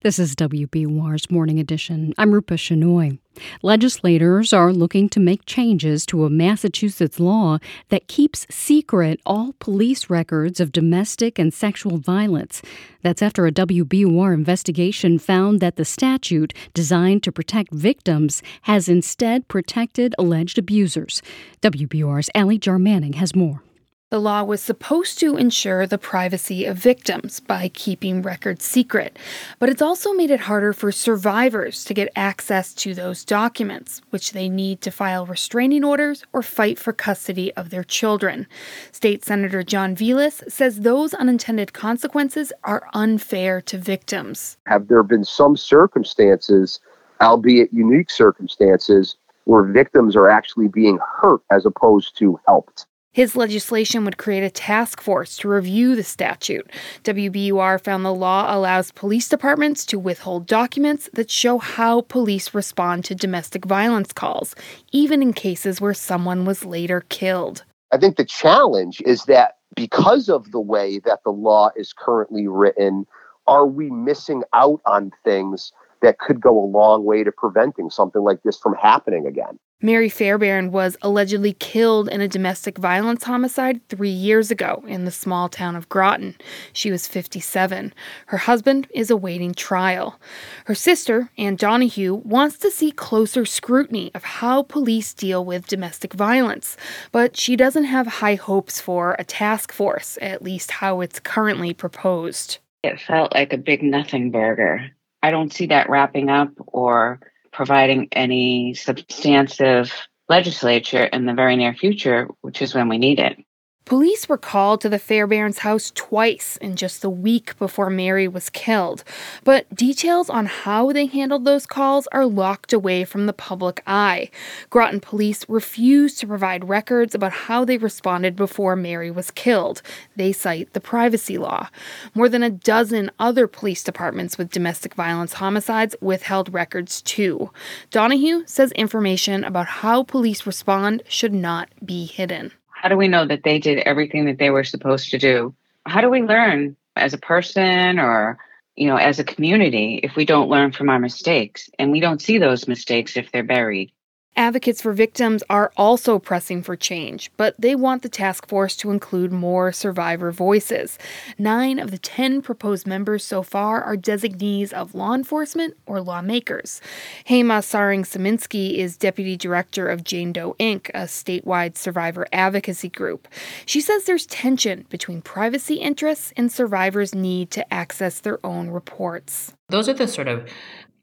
This is WBUR's Morning Edition. I'm Rupa Shenoy. Legislators are looking to make changes to a Massachusetts law that keeps secret all police records of domestic and sexual violence. That's after a WBUR investigation found that the statute designed to protect victims has instead protected alleged abusers. WBUR's Ally Jarmanning has more. The law was supposed to ensure the privacy of victims by keeping records secret, but it's also made it harder for survivors to get access to those documents, which they need to file restraining orders or fight for custody of their children. State Senator John Velis says those unintended consequences are unfair to victims. Have there been some circumstances, albeit unique circumstances, where victims are actually being hurt as opposed to helped? His legislation would create a task force to review the statute. WBUR found the law allows police departments to withhold documents that show how police respond to domestic violence calls, even in cases where someone was later killed. I think the challenge is that because of the way that the law is currently written, are we missing out on things that could go a long way to preventing something like this from happening again? Mary Fairbairn was allegedly killed in a domestic violence homicide three years ago in the small town of Groton. She was 57. Her husband is awaiting trial. Her sister, Ann Donahue, wants to see closer scrutiny of how police deal with domestic violence, but she doesn't have high hopes for a task force, at least how it's currently proposed. It felt like a big nothing burger. I don't see that wrapping up or providing any substantive legislature in the very near future, which is when we need it. Police were called to the Fairbairns house twice in just the week before Mary was killed, but details on how they handled those calls are locked away from the public eye. Groton police refused to provide records about how they responded before Mary was killed. They cite the privacy law. More than a dozen other police departments with domestic violence homicides withheld records too. Donahue says information about how police respond should not be hidden. How do we know that they did everything that they were supposed to do? How do we learn as a person or, you know, as a community if we don't learn from our mistakes and we don't see those mistakes if they're buried? Advocates for victims are also pressing for change, but they want the task force to include more survivor voices. Nine of the ten proposed members so far are designees of law enforcement or lawmakers. Hema Sarang-Sieminski is deputy director of Jane Doe Inc., a statewide survivor advocacy group. She says there's tension between privacy interests and survivors' need to access their own reports. Those are the sort of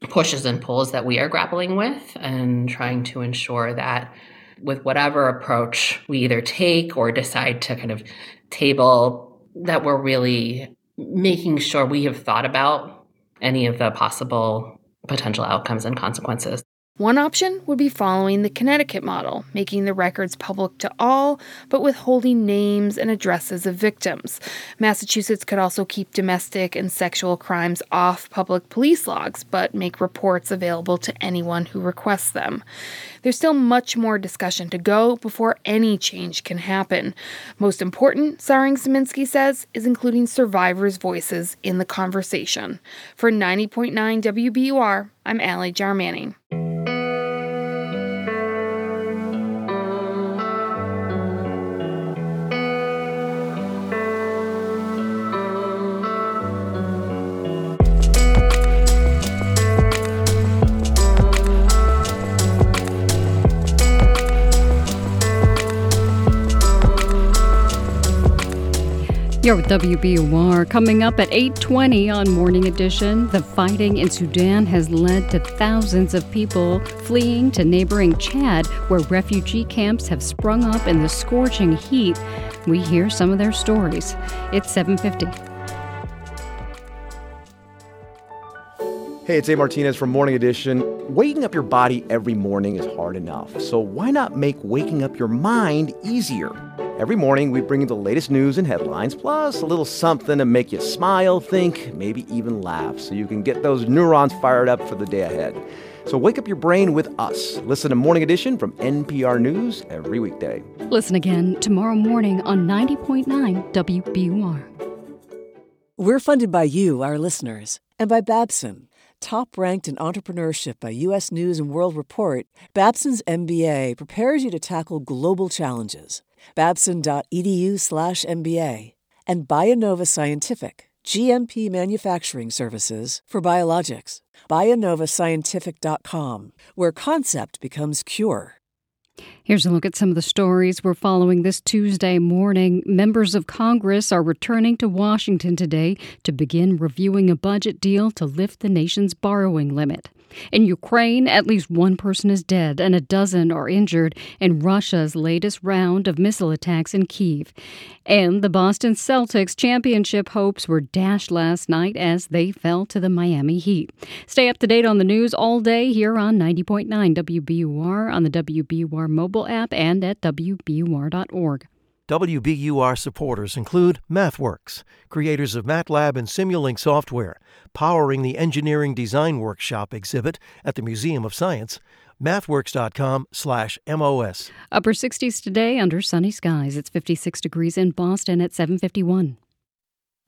pushes and pulls that we are grappling with and trying to ensure that with whatever approach we either take or decide to kind of table that we're really making sure we have thought about any of the possible potential outcomes and consequences. One option would be following the Connecticut model, making the records public to all, but withholding names and addresses of victims. Massachusetts could also keep domestic and sexual crimes off public police logs, but make reports available to anyone who requests them. There's still much more discussion to go before any change can happen. Most important, Sarang-Sieminski says, is including survivors' voices in the conversation. For 90.9 WBUR, I'm Ally Jarmanning. You're with WBUR. Coming up at 8:20 on Morning Edition, the fighting in Sudan has led to thousands of people fleeing to neighboring Chad, where refugee camps have sprung up in the scorching heat. We hear some of their stories. It's 7:50. Hey, it's A. Martinez from Morning Edition. Waking up your body every morning is hard enough, so why not make waking up your mind easier? Every morning, we bring you the latest news and headlines, plus a little something to make you smile, think, maybe even laugh, so you can get those neurons fired up for the day ahead. So wake up your brain with us. Listen to Morning Edition from NPR News every weekday. Listen again tomorrow morning on 90.9 WBUR. We're funded by you, our listeners, and by Babson. Top ranked in entrepreneurship by U.S. News and World Report, Babson's MBA prepares you to tackle global challenges. Babson.edu slash MBA. And Bionova Scientific, GMP manufacturing services for biologics. BionovaScientific.com, where concept becomes cure. Here's a look at some of the stories we're following this Tuesday morning. Members of Congress are returning to Washington today to begin reviewing a budget deal to lift the nation's borrowing limit. In Ukraine, at least one person is dead and a dozen are injured in Russia's latest round of missile attacks in Kiev. And the Boston Celtics championship hopes were dashed last night as they fell to the Miami Heat. Stay up to date on the news all day here on 90.9 WBUR on the WBUR mobile app and at WBUR.org. WBUR supporters include MathWorks, creators of MATLAB and Simulink software, powering the Engineering Design Workshop exhibit at the Museum of Science, mathworks.com slash MOS. Upper 60s today under sunny skies. It's 56 degrees in Boston at 7:51.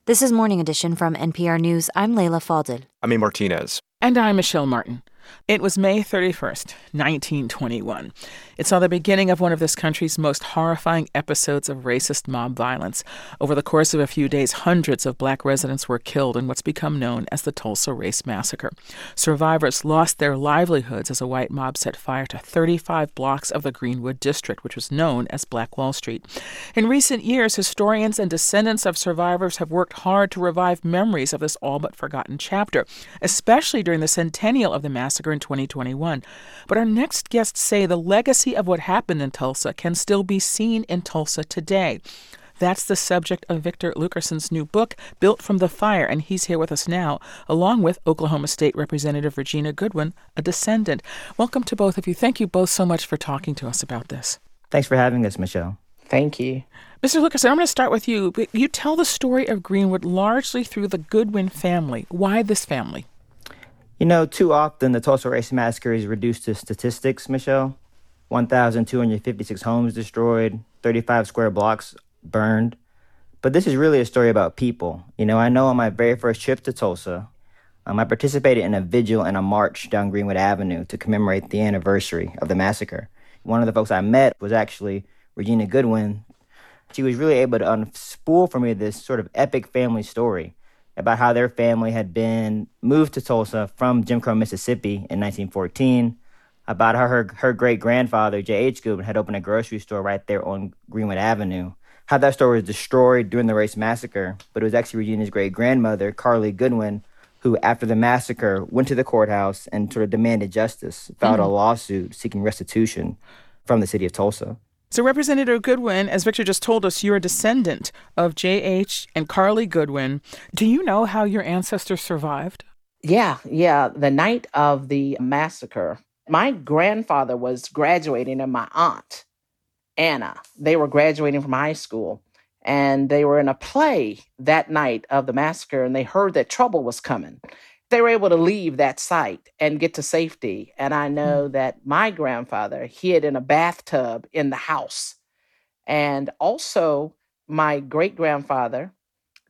This is Morning Edition from NPR News. I'm Leila Fadel. I'm A. Martinez. And I'm Michelle Martin. It was May 31st, 1921. It saw the beginning of one of this country's most horrifying episodes of racist mob violence. Over the course of a few days, hundreds of black residents were killed in what's become known as the Tulsa Race Massacre. Survivors lost their livelihoods as a white mob set fire to 35 blocks of the Greenwood District, which was known as Black Wall Street. In recent years, historians and descendants of survivors have worked hard to revive memories of this all but forgotten chapter, especially during the centennial of the massacre in 2021. But our next guests say the legacy of what happened in Tulsa can still be seen in Tulsa today. That's the subject of Victor Luckerson's new book, Built from the Fire, and he's here with us now, along with Oklahoma State Representative Regina Goodwin, a descendant. Welcome to both of you. Thank you both so much for talking to us about this. Thanks for having us, Michelle. Thank you. Mr. Luckerson, I'm going to start with you. You tell the story of Greenwood largely through the Goodwin family. Why this family? You know, too often the Tulsa Race Massacre is reduced to statistics, Michelle. 1,256 homes destroyed, 35 square blocks burned. But this is really a story about people. You know, I know on my very first trip to Tulsa, um, I participated in a vigil and a march down Greenwood Avenue to commemorate the anniversary of the massacre. One of the folks I met was actually Regina Goodwin. She was really able to unspool for me this sort of epic family story about how their family had been moved to Tulsa from Jim Crow, Mississippi in 1914, about how her, her great grandfather, J.H. Goodwin, had opened a grocery store right there on Greenwood Avenue. How that store was destroyed during the race massacre, but it was actually Regina's great grandmother, Carly Goodwin, who, after the massacre, went to the courthouse and sort of demanded justice, filed mm-hmm. a lawsuit seeking restitution from the city of Tulsa. So, Representative Goodwin, as Victor just told us, you're a descendant of J.H. and Carly Goodwin. Do you know how your ancestors survived? Yeah, yeah. The night of the massacre, My grandfather was graduating and my aunt, Anna, they were graduating from high school and they were in a play that night of the massacre and they heard that trouble was coming. They were able to leave that site and get to safety. And I know mm. that my grandfather hid in a bathtub in the house. And also, my great grandfather,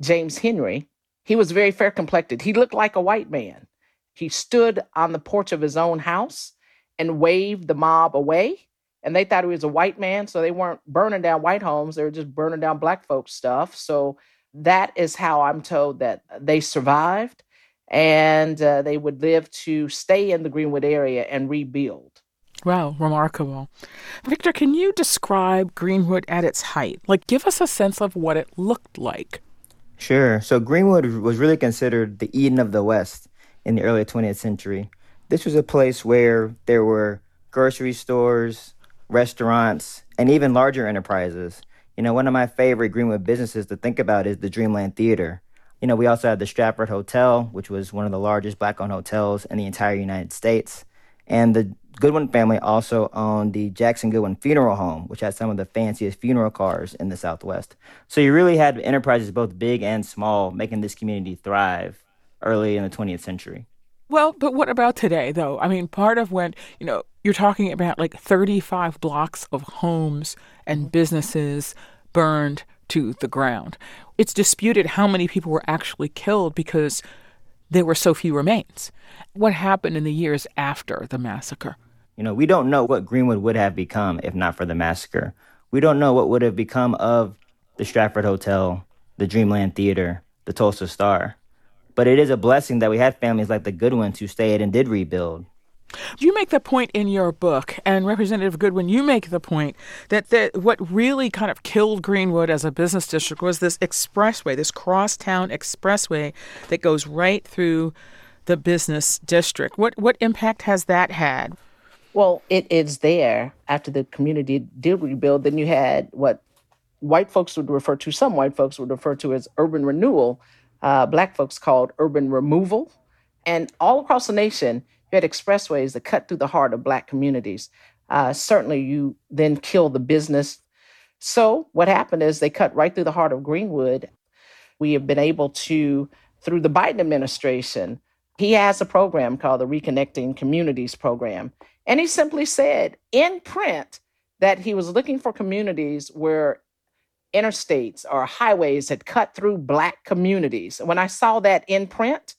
James Henry, he was very fair complected. He looked like a white man. He stood on the porch of his own house and waved the mob away and they thought he was a white man, so they weren't burning down white homes; they were just burning down black folks' stuff. So that is how I'm told that they survived, and uh, they would live to stay in the Greenwood area and rebuild. Wow, remarkable. Victor, can you describe Greenwood at its height? Like, give us a sense of what it looked like. Sure. So, Greenwood was really considered the Eden of the West in the early 20th century. This was a place where there were grocery stores, restaurants, and even larger enterprises. You know, one of my favorite Greenwood businesses to think about is the Dreamland Theater. You know, we also had the Stratford Hotel, which was one of the largest black owned hotels in the entire United States. And the Goodwin family also owned the Jackson Goodwin Funeral Home, which had some of the fanciest funeral cars in the Southwest. So you really had enterprises both big and small making this community thrive early in the 20th century. Well, but what about today, though? I mean, part of when, you know, you're talking about like 35 blocks of homes and businesses burned to the ground. It's disputed how many people were actually killed because there were so few remains. What happened in the years after the massacre? You know, we don't know what Greenwood would have become if not for the massacre. We don't know what would have become of the Stratford Hotel, the Dreamland Theater, the Tulsa Star. But it is a blessing that we had families like the Goodwins who stayed and did rebuild. You make the point in your book, and Representative Goodwin, you make the point that the, what really kind of killed Greenwood as a business district was this expressway, this crosstown expressway that goes right through the business district. What what impact has that had? Well, it is there after the community did rebuild. Then you had what white folks would refer to, some white folks would refer to as urban renewal, uh, black folks called urban removal. And all across the nation, you had expressways that cut through the heart of black communities. Uh, certainly, you then kill the business. So, what happened is they cut right through the heart of Greenwood. We have been able to, through the Biden administration, he has a program called the Reconnecting Communities Program. And he simply said in print that he was looking for communities where interstates or highways had cut through black communities. When I saw that in print,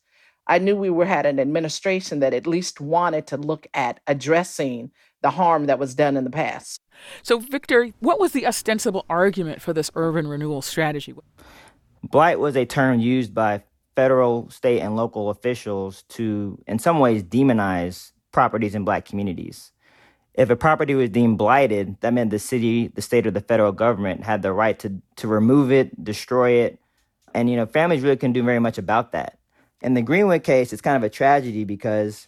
I knew we were had an administration that at least wanted to look at addressing the harm that was done in the past. So, Victor, what was the ostensible argument for this urban renewal strategy? Blight was a term used by federal, state, and local officials to, in some ways, demonize properties in black communities. If a property was deemed blighted, that meant the city, the state, or the federal government had the right to, to remove it, destroy it. And, you know, families really couldn't do very much about that. In the Greenwood case, it's kind of a tragedy because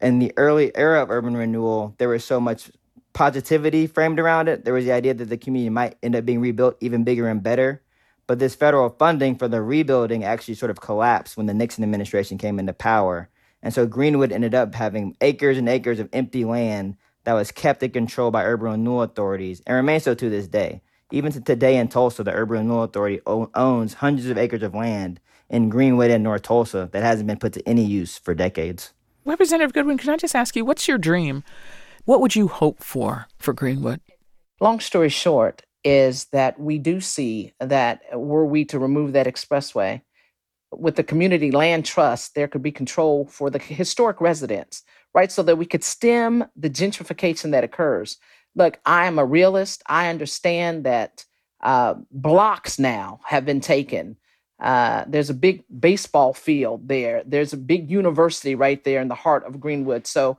in the early era of urban renewal, there was so much positivity framed around it. There was the idea that the community might end up being rebuilt even bigger and better. But this federal funding for the rebuilding actually sort of collapsed when the Nixon administration came into power. And so Greenwood ended up having acres and acres of empty land that was kept in control by urban renewal authorities and remains so to this day. Even to today in Tulsa, the Urban Renewal Authority owns hundreds of acres of land in Greenwood and North Tulsa that hasn't been put to any use for decades. Representative Goodwin, can I just ask you, what's your dream? What would you hope for for Greenwood? Long story short is that we do see that were we to remove that expressway, with the community land trust, there could be control for the historic residents right? So that we could stem the gentrification that occurs. Look, I am a realist. I understand that uh, blocks now have been taken. Uh, there's a big baseball field there. There's a big university right there in the heart of Greenwood. So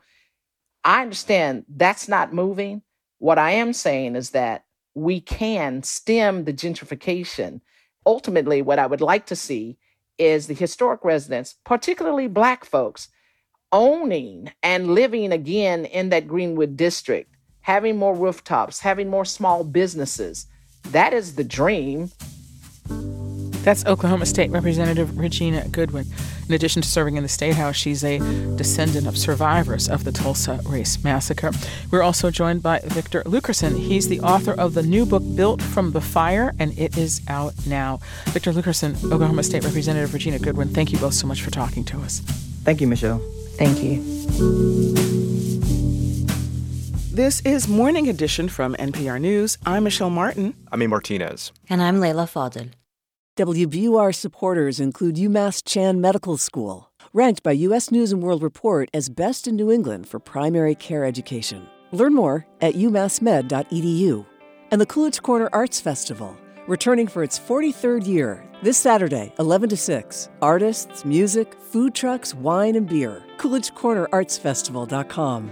I understand that's not moving. What I am saying is that we can stem the gentrification. Ultimately, what I would like to see is the historic residents, particularly Black folks, owning and living again in that Greenwood district, having more rooftops, having more small businesses. That is the dream. That's Oklahoma State Representative Regina Goodwin. In addition to serving in the State House, she's a descendant of survivors of the Tulsa Race Massacre. We're also joined by Victor Luckerson. He's the author of the new book, Built from the Fire, and it is out now. Victor Luckerson, Oklahoma State Representative Regina Goodwin, thank you both so much for talking to us. Thank you, Michelle. Thank you. This is Morning Edition from NPR News. I'm Michelle Martin. I'm A. Martinez. And I'm Leila Fadel. WBUR supporters include UMass Chan Medical School, ranked by U.S. News and World Report as best in New England for primary care education. Learn more at umassmed.edu. And the Coolidge Corner Arts Festival, returning for its 43rd year this Saturday, 11 to 6. Artists, music, food trucks, wine, and beer. CoolidgeCornerArtsFestival.com.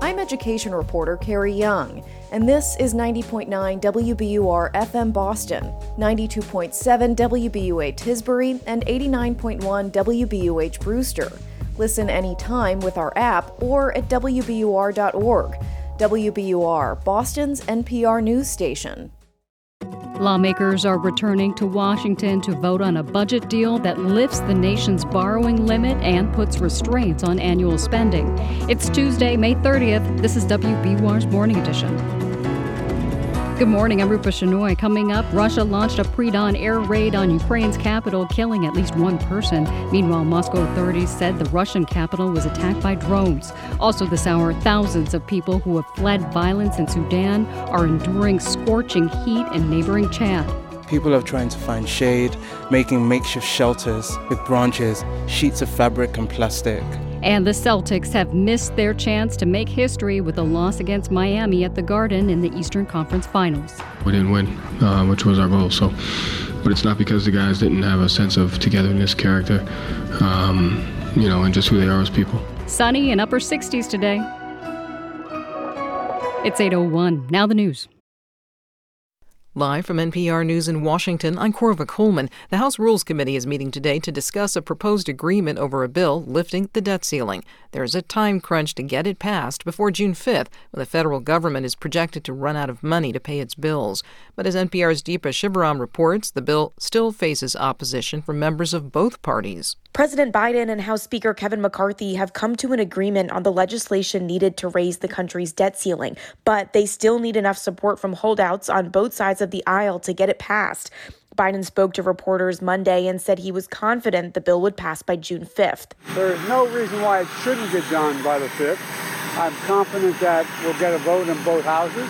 I'm education reporter Carrie Jung, and this is 90.9 WBUR FM Boston, 92.7 WBUA Tisbury, and 89.1 WBUH Brewster. Listen anytime with our app or at WBUR.org. WBUR, Boston's NPR news station. Lawmakers are returning to Washington to vote on a budget deal that lifts the nation's borrowing limit and puts restraints on annual spending. It's Tuesday, May 30th. This is WBUR's Morning Edition. Good morning, I'm Rupa Shenoy. Coming up, Russia launched a pre dawn air raid on Ukraine's capital, killing at least one person. Meanwhile, Moscow authorities said the Russian capital was attacked by drones. Also, this hour, thousands of people who have fled violence in Sudan are enduring scorching heat in neighboring Chad. People are trying to find shade, making makeshift shelters with branches, sheets of fabric, and plastic. And the Celtics have missed their chance to make history with a loss against Miami at the Garden in the Eastern Conference Finals. We didn't win, uh, which was our goal. So, but it's not because the guys didn't have a sense of togetherness, character, um, you know, and just who they are as people. Sunny and upper 60s today. It's 8:01. Now the news. Live from NPR News in Washington, I'm Korva Coleman. The House Rules Committee is meeting today to discuss a proposed agreement over a bill lifting the debt ceiling. There's a time crunch to get it passed before June 5th, when the federal government is projected to run out of money to pay its bills. But as NPR's Deepa Shivaram reports, the bill still faces opposition from members of both parties. President Biden and House Speaker Kevin McCarthy have come to an agreement on the legislation needed to raise the country's debt ceiling, but they still need enough support from holdouts on both sides of the aisle to get it passed. Biden spoke to reporters Monday and said he was confident the bill would pass by June 5th. There is no reason why it shouldn't get done by the 5th. I'm confident that we'll get a vote in both houses,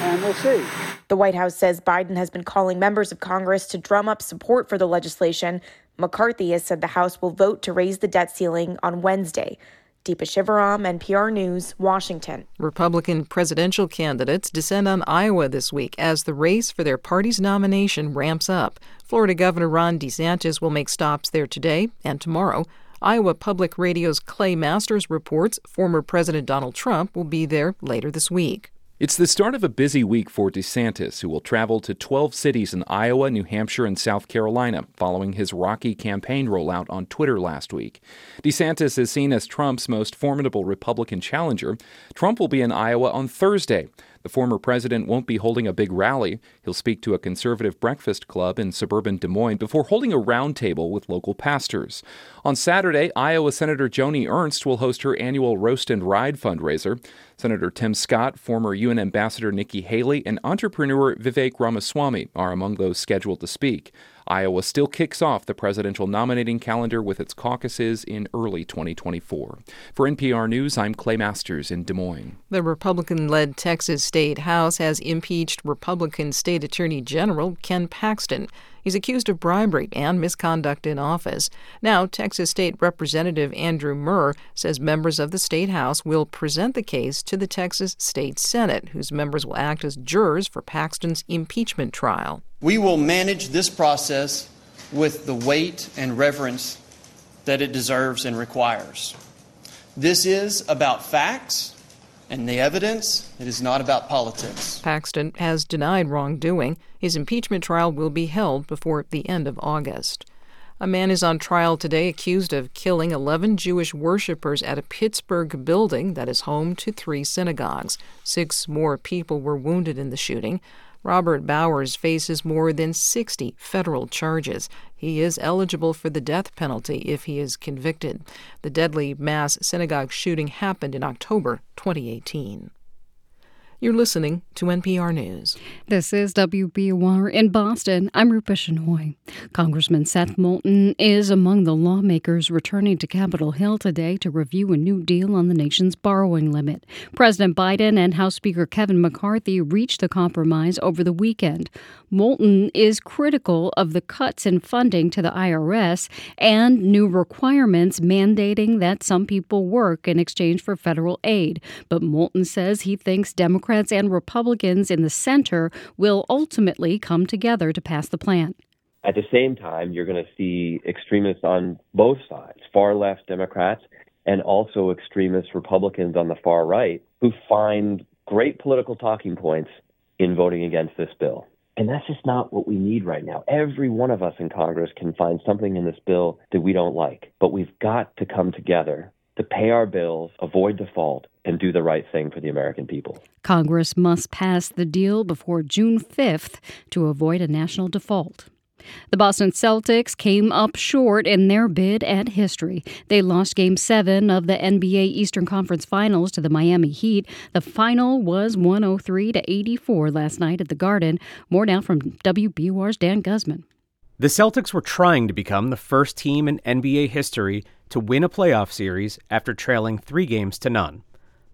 and we'll see. The White House says Biden has been calling members of Congress to drum up support for the legislation. McCarthy has said the House will vote to raise the debt ceiling on Wednesday. Deepa Shivaram, NPR News, Washington. Republican presidential candidates descend on Iowa this week as the race for their party's nomination ramps up. Florida Governor Ron DeSantis will make stops there today and tomorrow. Iowa Public Radio's Clay Masters reports former President Donald Trump will be there later this week. It's the start of a busy week for DeSantis, who will travel to 12 cities in Iowa, New Hampshire, and South Carolina following his rocky campaign rollout on Twitter last week. DeSantis is seen as Trump's most formidable Republican challenger. Trump will be in Iowa on Thursday. The former president won't be holding a big rally. He'll speak to a conservative breakfast club in suburban Des Moines before holding a roundtable with local pastors. On Saturday, Iowa Senator Joni Ernst will host her annual Roast and Ride fundraiser. Senator Tim Scott, former UN Ambassador Nikki Haley, and entrepreneur Vivek Ramaswamy are among those scheduled to speak. Iowa still kicks off the presidential nominating calendar with its caucuses in early 2024. For NPR News, I'm Clay Masters in Des Moines. The Republican led Texas State House has impeached Republican State Attorney General Ken Paxton. He's accused of bribery and misconduct in office. Now, Texas State Representative Andrew Murr says members of the State House will present the case to the Texas State Senate, whose members will act as jurors for Paxton's impeachment trial. We will manage this process with the weight and reverence that it deserves and requires. This is about facts and the evidence. It is not about politics. Paxton has denied wrongdoing. His impeachment trial will be held before the end of August. A man is on trial today accused of killing 11 Jewish worshippers at a Pittsburgh building that is home to three synagogues. Six more people were wounded in the shooting. Robert Bowers faces more than 60 federal charges. He is eligible for the death penalty if he is convicted. The deadly mass synagogue shooting happened in October 2018. You're listening to NPR News. This is WBUR in Boston. I'm Rupa Shenoy. Congressman Seth Moulton is among the lawmakers returning to Capitol Hill today to review a new deal on the nation's borrowing limit. President Biden and House Speaker Kevin McCarthy reached a compromise over the weekend. Moulton is critical of the cuts in funding to the IRS and new requirements mandating that some people work in exchange for federal aid. But Moulton says he thinks Democrats Democrats and Republicans in the center will ultimately come together to pass the plan. At the same time, you're going to see extremists on both sides, far left Democrats and also extremist Republicans on the far right, who find great political talking points in voting against this bill. And that's just not what we need right now. Every one of us in Congress can find something in this bill that we don't like, but we've got to come together to pay our bills, avoid default, and do the right thing for the American people. Congress must pass the deal before June 5th to avoid a national default. The Boston Celtics came up short in their bid at history. They lost Game 7 of the NBA Eastern Conference Finals to the Miami Heat. The final was 103 to 84 last night at the Garden. More now from WBUR's Dan Guzman. The Celtics were trying to become the first team in NBA history to win a playoff series after trailing three games to none.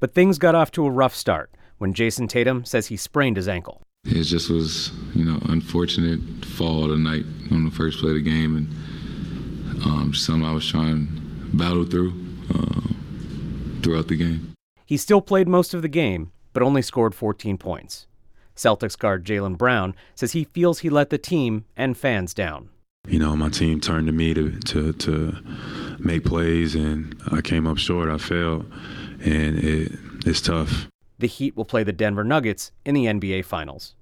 But things got off to a rough start when Jayson Tatum says he sprained his ankle. It just was, you know, unfortunate fall of the night on the first play of the game, and um, something I was trying to battle through uh, throughout the game. He still played most of the game, but only scored 14 points. Celtics guard Jaylen Brown says he feels he let the team and fans down. You know, my team turned to me to to, to make plays, and I came up short. I failed, and it, it's tough. The Heat will play the Denver Nuggets in the NBA Finals.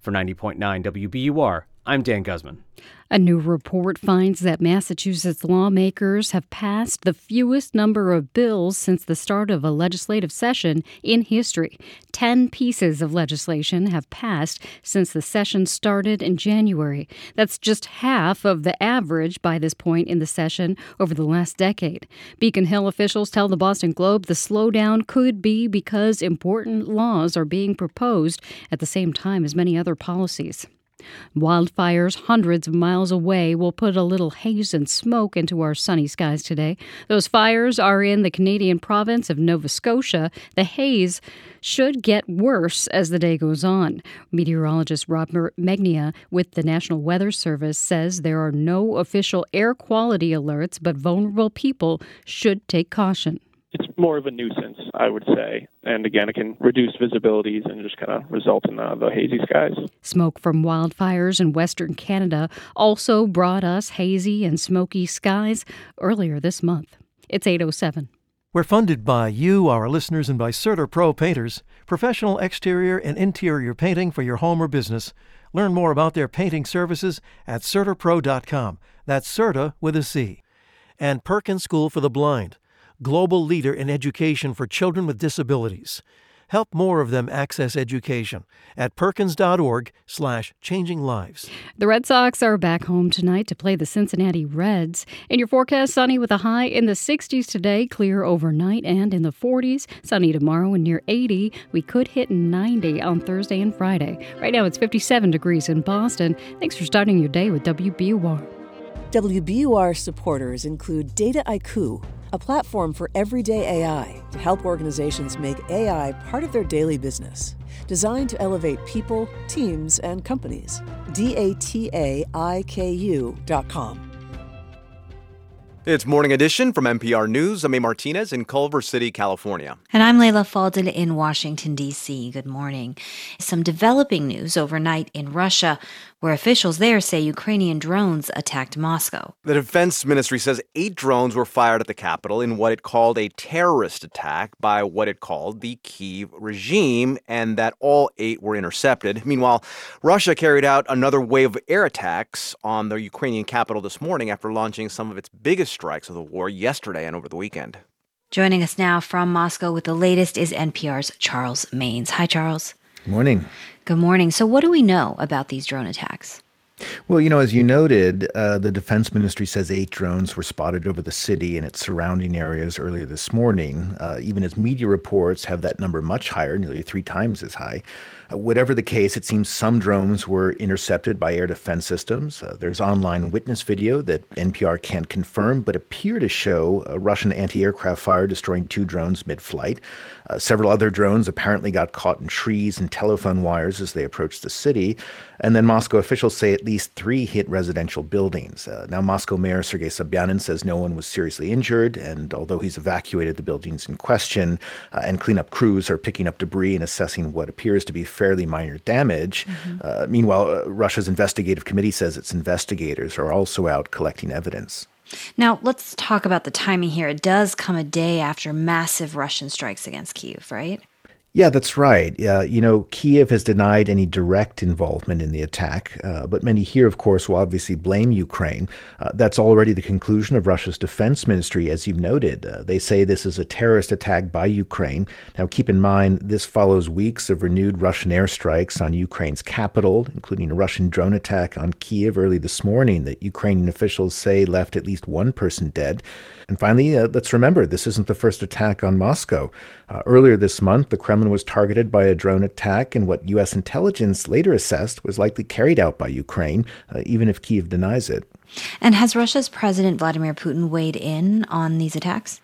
For 90.9 WBUR, I'm Dan Guzman. A new report finds that Massachusetts lawmakers have passed the fewest number of bills since the start of a legislative session in history. Ten pieces of legislation have passed since the session started in January. That's just half of the average by this point in the session over the last decade. Beacon Hill officials tell the Boston Globe the slowdown could be because important laws are being proposed at the same time as many other policies. Wildfires hundreds of miles away will put a little haze and smoke into our sunny skies today. Those fires are in the Canadian province of Nova Scotia. The haze should get worse as the day goes on. Meteorologist Robert Megna with the National Weather Service says there are no official air quality alerts, but vulnerable people should take caution it's more of a nuisance, I would say. And again, it can reduce visibilities and just kind of result in uh, the hazy skies. Smoke from wildfires in Western Canada also brought us hazy and smoky skies earlier this month. It's 807. We're funded by you, our listeners, and by CertaPro Painters, professional exterior and interior painting for your home or business. Learn more about their painting services at CertaPro.com. That's Certa with a C. And Perkins School for the Blind global leader in education for children with disabilities. Help more of them access education at perkins.org slash changing lives. The Red Sox are back home tonight to play the Cincinnati Reds. In your forecast, sunny with a high in the 60s today, clear overnight and in the 40s. Sunny tomorrow and near 80. We could hit 90 on Thursday and Friday. Right now it's 57 degrees in Boston. Thanks for starting your day with WBUR. WBUR supporters include Dataiku a platform for everyday AI to help organizations make AI part of their daily business. Designed to elevate people, teams, and companies. DATAIKU.com. It's Morning Edition from NPR News. I'm A. Martinez in Culver City, California. And I'm Leila Fadel in Washington, D.C. Good morning. Some developing news overnight in Russia, where officials there say Ukrainian drones attacked Moscow. The defense ministry says eight drones were fired at the capital in what it called a terrorist attack by what it called the Kiev regime, and that all eight were intercepted. Meanwhile, Russia carried out another wave of air attacks on the Ukrainian capital this morning after launching some of its biggest strikes of the war yesterday and over the weekend. Joining us now from Moscow with the latest is NPR's Charles Maynes. Hi, Charles. Good morning. Good morning. So, what do we know about these drone attacks? Well, you know, as you noted, uh, the Defense Ministry says eight drones were spotted over the city and its surrounding areas earlier this morning, uh, even as media reports have that number much higher, nearly three times as high. Uh, whatever the case, it seems some drones were intercepted by air defense systems. Uh, there's online witness video that NPR can't confirm, but appear to show a Russian anti aircraft fire destroying two drones mid flight. Uh, several other drones apparently got caught in trees and telephone wires as they approached the city. And then Moscow officials say at least three hit residential buildings. Uh, now, Moscow Mayor Sergei Sobyanin says no one was seriously injured, and although he's evacuated the buildings in question, uh, and cleanup crews are picking up debris and assessing what appears to be fairly minor damage. Mm-hmm. Uh, meanwhile, uh, Russia's investigative committee says its investigators are also out collecting evidence. Now, let's talk about the timing here. It does come a day after massive Russian strikes against Kiev, right? Yeah, that's right. Uh, you know, Kiev has denied any direct involvement in the attack, uh, but many here, of course, will obviously blame Ukraine. Uh, that's already the conclusion of Russia's defense ministry, as you've noted. Uh, they say this is a terrorist attack by Ukraine. Now, keep in mind, this follows weeks of renewed Russian airstrikes on Ukraine's capital, including a Russian drone attack on Kiev early this morning that Ukrainian officials say left at least one person dead. And finally, uh, let's remember this isn't the first attack on Moscow. Uh, earlier this month, the Kremlin was targeted by a drone attack in what U.S. intelligence later assessed was likely carried out by Ukraine, uh, even if Kiev denies it. And has Russia's President Vladimir Putin weighed in on these attacks?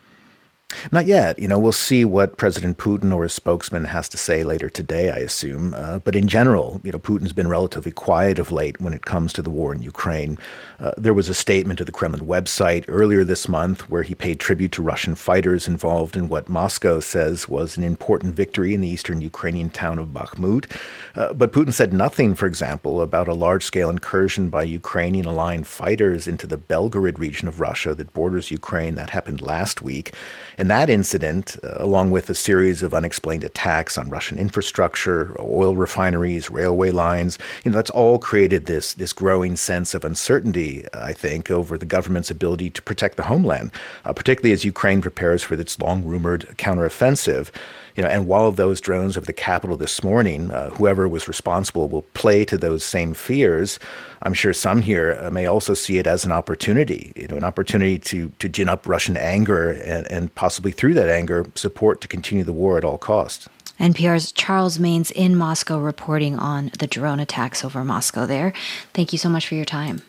Not yet. You know, we'll see what President Putin or his spokesman has to say later today, I assume. Uh, but in general, you know, Putin's been relatively quiet of late when it comes to the war in Ukraine. Uh, there was a statement to the Kremlin website earlier this month where he paid tribute to Russian fighters involved in what Moscow says was an important victory in the eastern Ukrainian town of Bakhmut. Uh, but Putin said nothing, for example, about a large scale incursion by Ukrainian aligned fighters into the Belgorod region of Russia that borders Ukraine. That happened last week. And that incident, uh, along with a series of unexplained attacks on Russian infrastructure, oil refineries, railway lines, you know, that's all created this this growing sense of uncertainty, I think, over the government's ability to protect the homeland, uh, particularly as Ukraine prepares for its long rumored counteroffensive you know, and while those drones over the capital this morning, uh, whoever was responsible will play to those same fears. I'm sure some here uh, may also see it as an opportunity, you know, an opportunity to to gin up Russian anger and, and possibly through that anger support to continue the war at all costs. NPR's Charles Maynes in Moscow reporting on the drone attacks over Moscow there. Thank you so much for your time.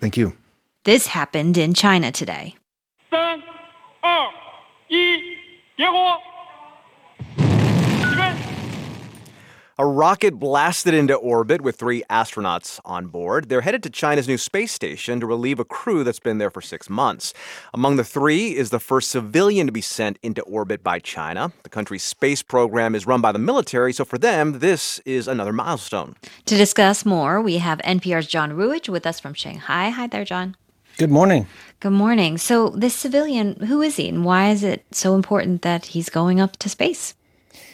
Thank you. This happened in China today. Three, two, one,！A rocket blasted into orbit with three astronauts on board. They're headed to China's new space station to relieve a crew that's been there for six months. Among the three is the first civilian to be sent into orbit by China. The country's space program is run by the military, so for them, this is another milestone. To discuss more, we have NPR's John Ruwitch with us from Shanghai. Hi there, John. Good morning. Good morning. So, this civilian, who is he, and why is it so important that he's going up to space?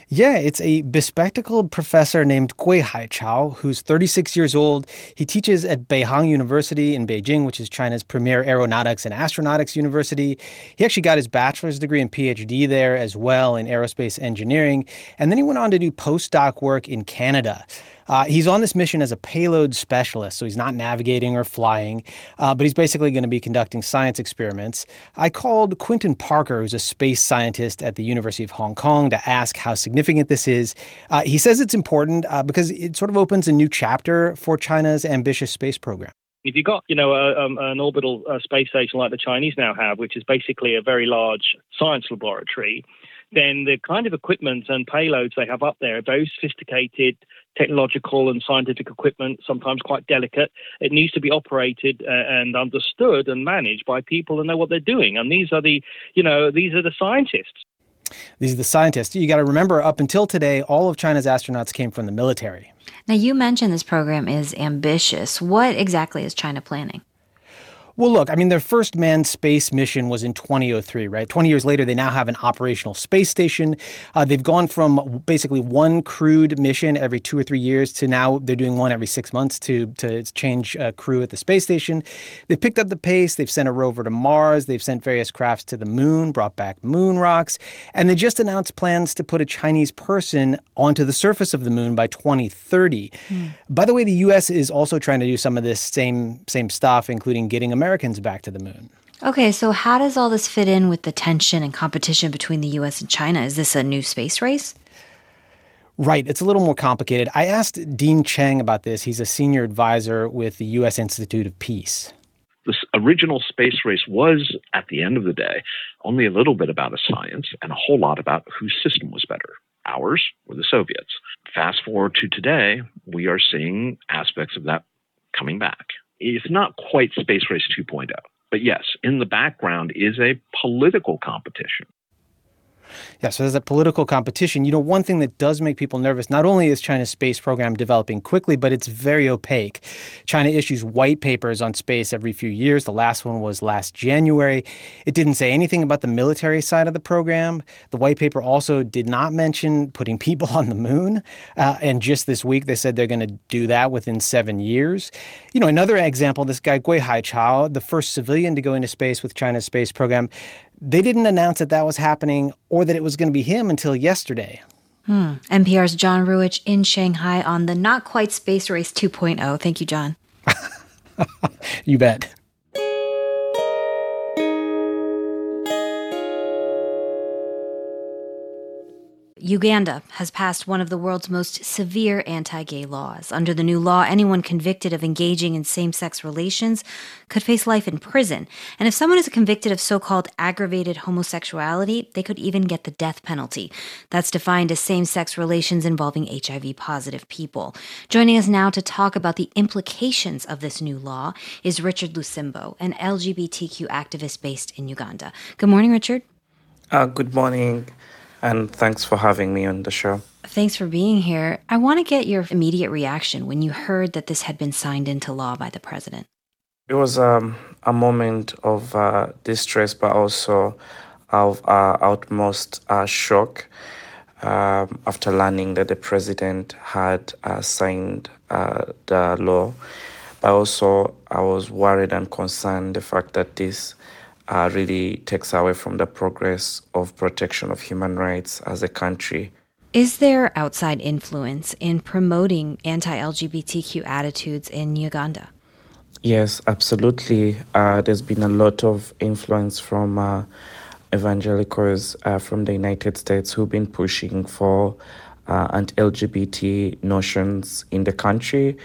Yeah, it's a bespectacled professor named Gui Haichao, who's 36 years old. He teaches at Beihang University in Beijing, which is China's premier aeronautics and astronautics university. He actually got his bachelor's degree and PhD there as well in aerospace engineering. And then he went on to do postdoc work in Canada. Uh, he's on this mission as a payload specialist, so he's not navigating or flying, uh, but he's basically going to be conducting science experiments. I called Quentin Parker, who's a space scientist at the University of Hong Kong, to ask how significant this is. Uh, he says it's important uh, because it sort of opens a new chapter for China's ambitious space program. If you've got, you know, a, um, an orbital uh, space station like the Chinese now have, which is basically a very large science laboratory, then the kind of equipment and payloads they have up there are very sophisticated technological and scientific equipment, sometimes quite delicate. It needs to be operated uh, and understood and managed by people who know what they're doing. And these are the, you know, these are the scientists. These are the scientists. You got to remember, up until today, all of China's astronauts came from the military. Now, you mentioned this program is ambitious. What exactly is China planning? Well, look, I mean, their first manned space mission was in 2003, right? 20 years later, they now have an operational space station. Uh, they've gone from basically one crewed mission every two or three years to now they're doing one every six months to, to change uh, crew at the space station. They've picked up the pace. They've sent a rover to Mars. They've sent various crafts to the moon, brought back moon rocks. And they just announced plans to put a Chinese person onto the surface of the moon by 2030. Mm. By the way, the U.S. is also trying to do some of this same, same stuff, including getting America Americans back to the moon. Okay, so how does all this fit in with the tension and competition between the US and China? Is this a new space race? Right. It's a little more complicated. I asked Dean Cheng about this. He's a senior advisor with the U.S. Institute of Peace. This original space race was, at the end of the day, only a little bit about a science and a whole lot about whose system was better ours or the Soviets. Fast forward to today, we are seeing aspects of that coming back it's not quite Space Race 2.0. But yes, in the background is a political competition yeah, so there's a political competition. You know, one thing that does make people nervous, not only is China's space program developing quickly, but it's very opaque. China issues white papers on space every few years. The last one was last January. It didn't say anything about the military side of the program. The white paper also did not mention putting people on the moon. Uh, and just this week, they said they're going to do that within seven years. You know, another example, this guy Gui Haichao, the first civilian to go into space with China's space program, they didn't announce that that was happening or that it was going to be him until yesterday. Hmm. NPR's John Ruwitch in Shanghai on the Not Quite Space Race 2.0. Thank you, John. you bet. Uganda has passed one of the world's most severe anti gay laws. Under the new law, anyone convicted of engaging in same sex relations could face life in prison. And if someone is convicted of so called aggravated homosexuality, they could even get the death penalty. That's defined as same sex relations involving HIV positive people. Joining us now to talk about the implications of this new law is Richard Lusimbo, an LGBTQ activist based in Uganda. Good morning, Richard. Uh, good morning and thanks for having me on the show. Thanks for being here. I want to get your immediate reaction when you heard that this had been signed into law by the president. It was um, a moment of uh, distress, but also of uh, utmost uh, shock um, after learning that the president had uh, signed uh, the law. But also, I was worried and concerned the fact that this uh, really takes away from the progress of protection of human rights as a country. Is there outside influence in promoting anti LGBTQ attitudes in Uganda? Yes, absolutely. Uh, there's been a lot of influence from uh, evangelicals uh, from the United States who've been pushing for uh, anti LGBT notions in the country.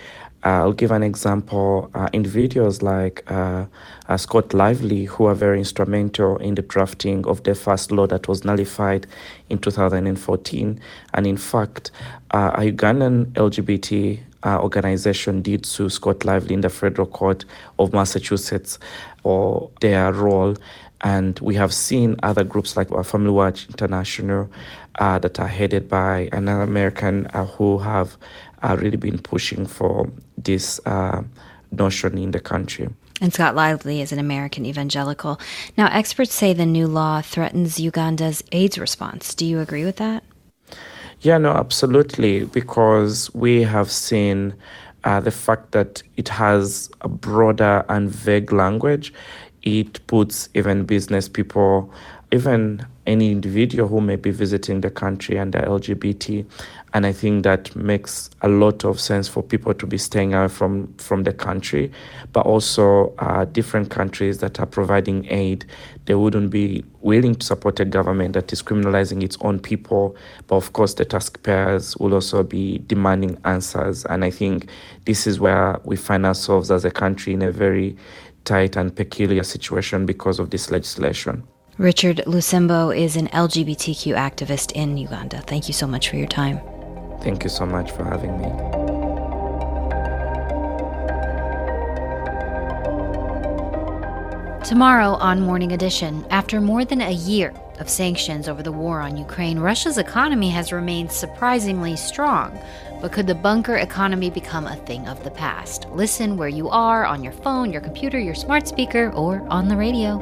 Uh, I'll give an example. Uh, individuals like uh, uh, Scott Lively, who are very instrumental in the drafting of the first law that was nullified in 2014. And in fact, uh, a Ugandan LGBT uh, organization did sue Scott Lively in the federal court of Massachusetts for their role. And we have seen other groups like Family Watch International that are headed by an American who have uh, really been pushing for this uh, notion in the country. And Scott Lively is an American evangelical. Now, experts say the new law threatens Uganda's AIDS response. Do you agree with that? Yeah, no, absolutely, because we have seen uh, the fact that it has a broader and vague language. It puts even business people, even any individual who may be visiting the country and the LGBT and I think that makes a lot of sense for people to be staying away from, from the country, but also uh, different countries that are providing aid, they wouldn't be willing to support a government that is criminalizing its own people. But of course, the taxpayers will also be demanding answers. And I think this is where we find ourselves as a country in a very tight and peculiar situation because of this legislation. Richard Lusimbo is an LGBTQ activist in Uganda. Thank you so much for your time. Thank you so much for having me. Tomorrow on Morning Edition, after more than a year of sanctions over the war on Ukraine, Russia's economy has remained surprisingly strong. But could the bunker economy become a thing of the past? Listen where you are on your phone, your computer, your smart speaker, or on the radio.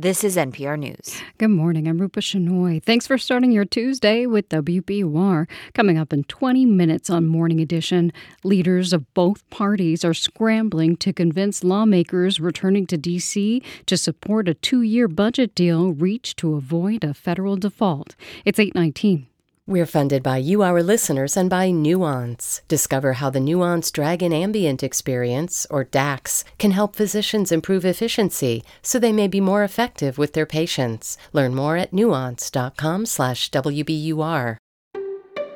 This is NPR News. Good morning. I'm Rupa Shenoy. Thanks for starting your Tuesday with WBUR. Coming up in 20 minutes on Morning Edition, leaders of both parties are scrambling to convince lawmakers returning to D.C. to support a two year budget deal reached to avoid a federal default. It's 819. We're funded by you, our listeners, and by Nuance. Discover how the Nuance Dragon Ambient Experience, or DAX, can help physicians improve efficiency so they may be more effective with their patients. Learn more at nuance.com/slash WBUR.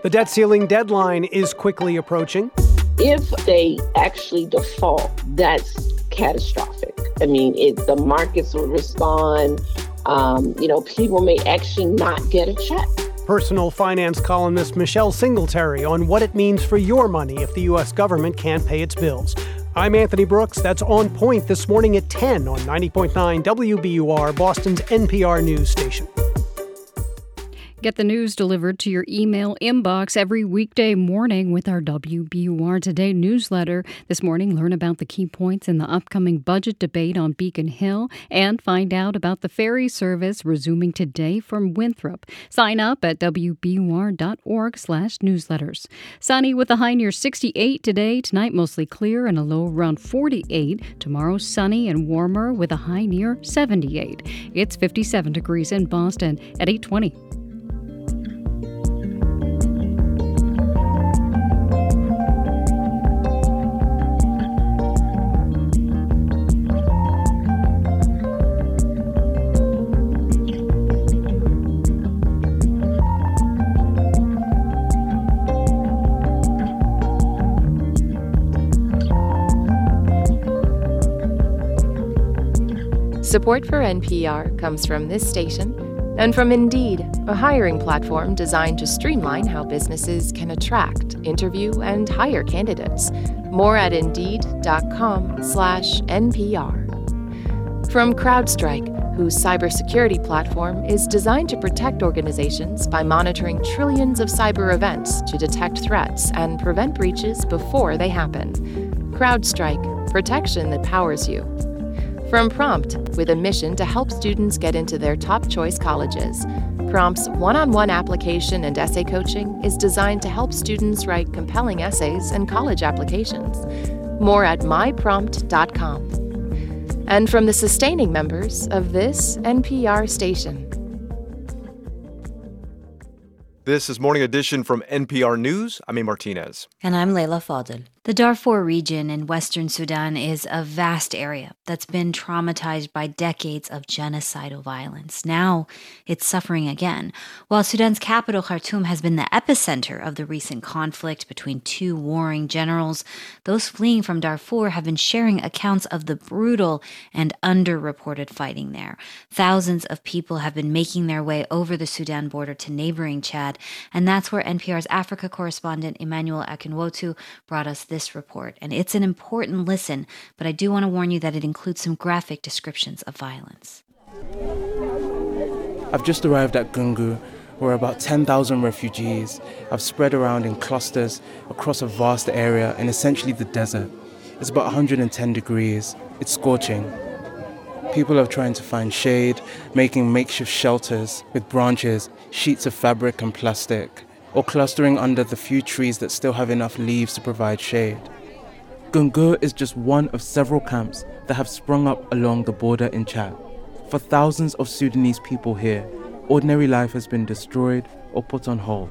The debt ceiling deadline is quickly approaching. If they actually default, that's catastrophic. I mean, it, the markets will respond. Um, you know, people may actually not get a check personal finance columnist Michelle Singletary on what it means for your money if the U.S. government can't pay its bills. I'm Anthony Brooks. That's on point this morning at 10 on 90.9 WBUR, Boston's NPR news station. Get the news delivered to your email inbox every weekday morning with our WBUR Today newsletter. This morning, learn about the key points in the upcoming budget debate on Beacon Hill and find out about the ferry service resuming today from Winthrop. Sign up at wbur.org slash newsletters. Sunny with a high near 68 today. Tonight, mostly clear and a low around 48. Tomorrow, sunny and warmer with a high near 78. It's 57 degrees in Boston at 820. Support for NPR comes from this station and from Indeed, a hiring platform designed to streamline how businesses can attract, interview, and hire candidates. More at indeed.com/npr. From CrowdStrike, whose cybersecurity platform is designed to protect organizations by monitoring trillions of cyber events to detect threats and prevent breaches before they happen. CrowdStrike, protection that powers you. From Prompt, with a mission to help students get into their top choice colleges. Prompt's one on one application and essay coaching is designed to help students write compelling essays and college applications. More at myprompt.com. And from the sustaining members of this NPR station. This is Morning Edition from NPR News. I'm A. Martinez. And I'm Leila Fadel. The Darfur region in western Sudan is a vast area that's been traumatized by decades of genocidal violence. Now it's suffering again. While Sudan's capital, Khartoum, has been the epicenter of the recent conflict between two warring generals, those fleeing from Darfur have been sharing accounts of the brutal and underreported fighting there. Thousands of people have been making their way over the Sudan border to neighboring Chad, and that's where NPR's Africa correspondent Emmanuel Akinwotu brought us this report, and it's an important listen, but I do want to warn you that it includes some graphic descriptions of violence. I've just arrived at Gungu, where about 10,000 refugees have spread around in clusters across a vast area in essentially the desert. It's about 110 degrees, it's scorching. People are trying to find shade, making makeshift shelters with branches, sheets of fabric, and plastic or clustering under the few trees that still have enough leaves to provide shade. Gungur is just one of several camps that have sprung up along the border in Chad. For thousands of Sudanese people here, ordinary life has been destroyed or put on hold.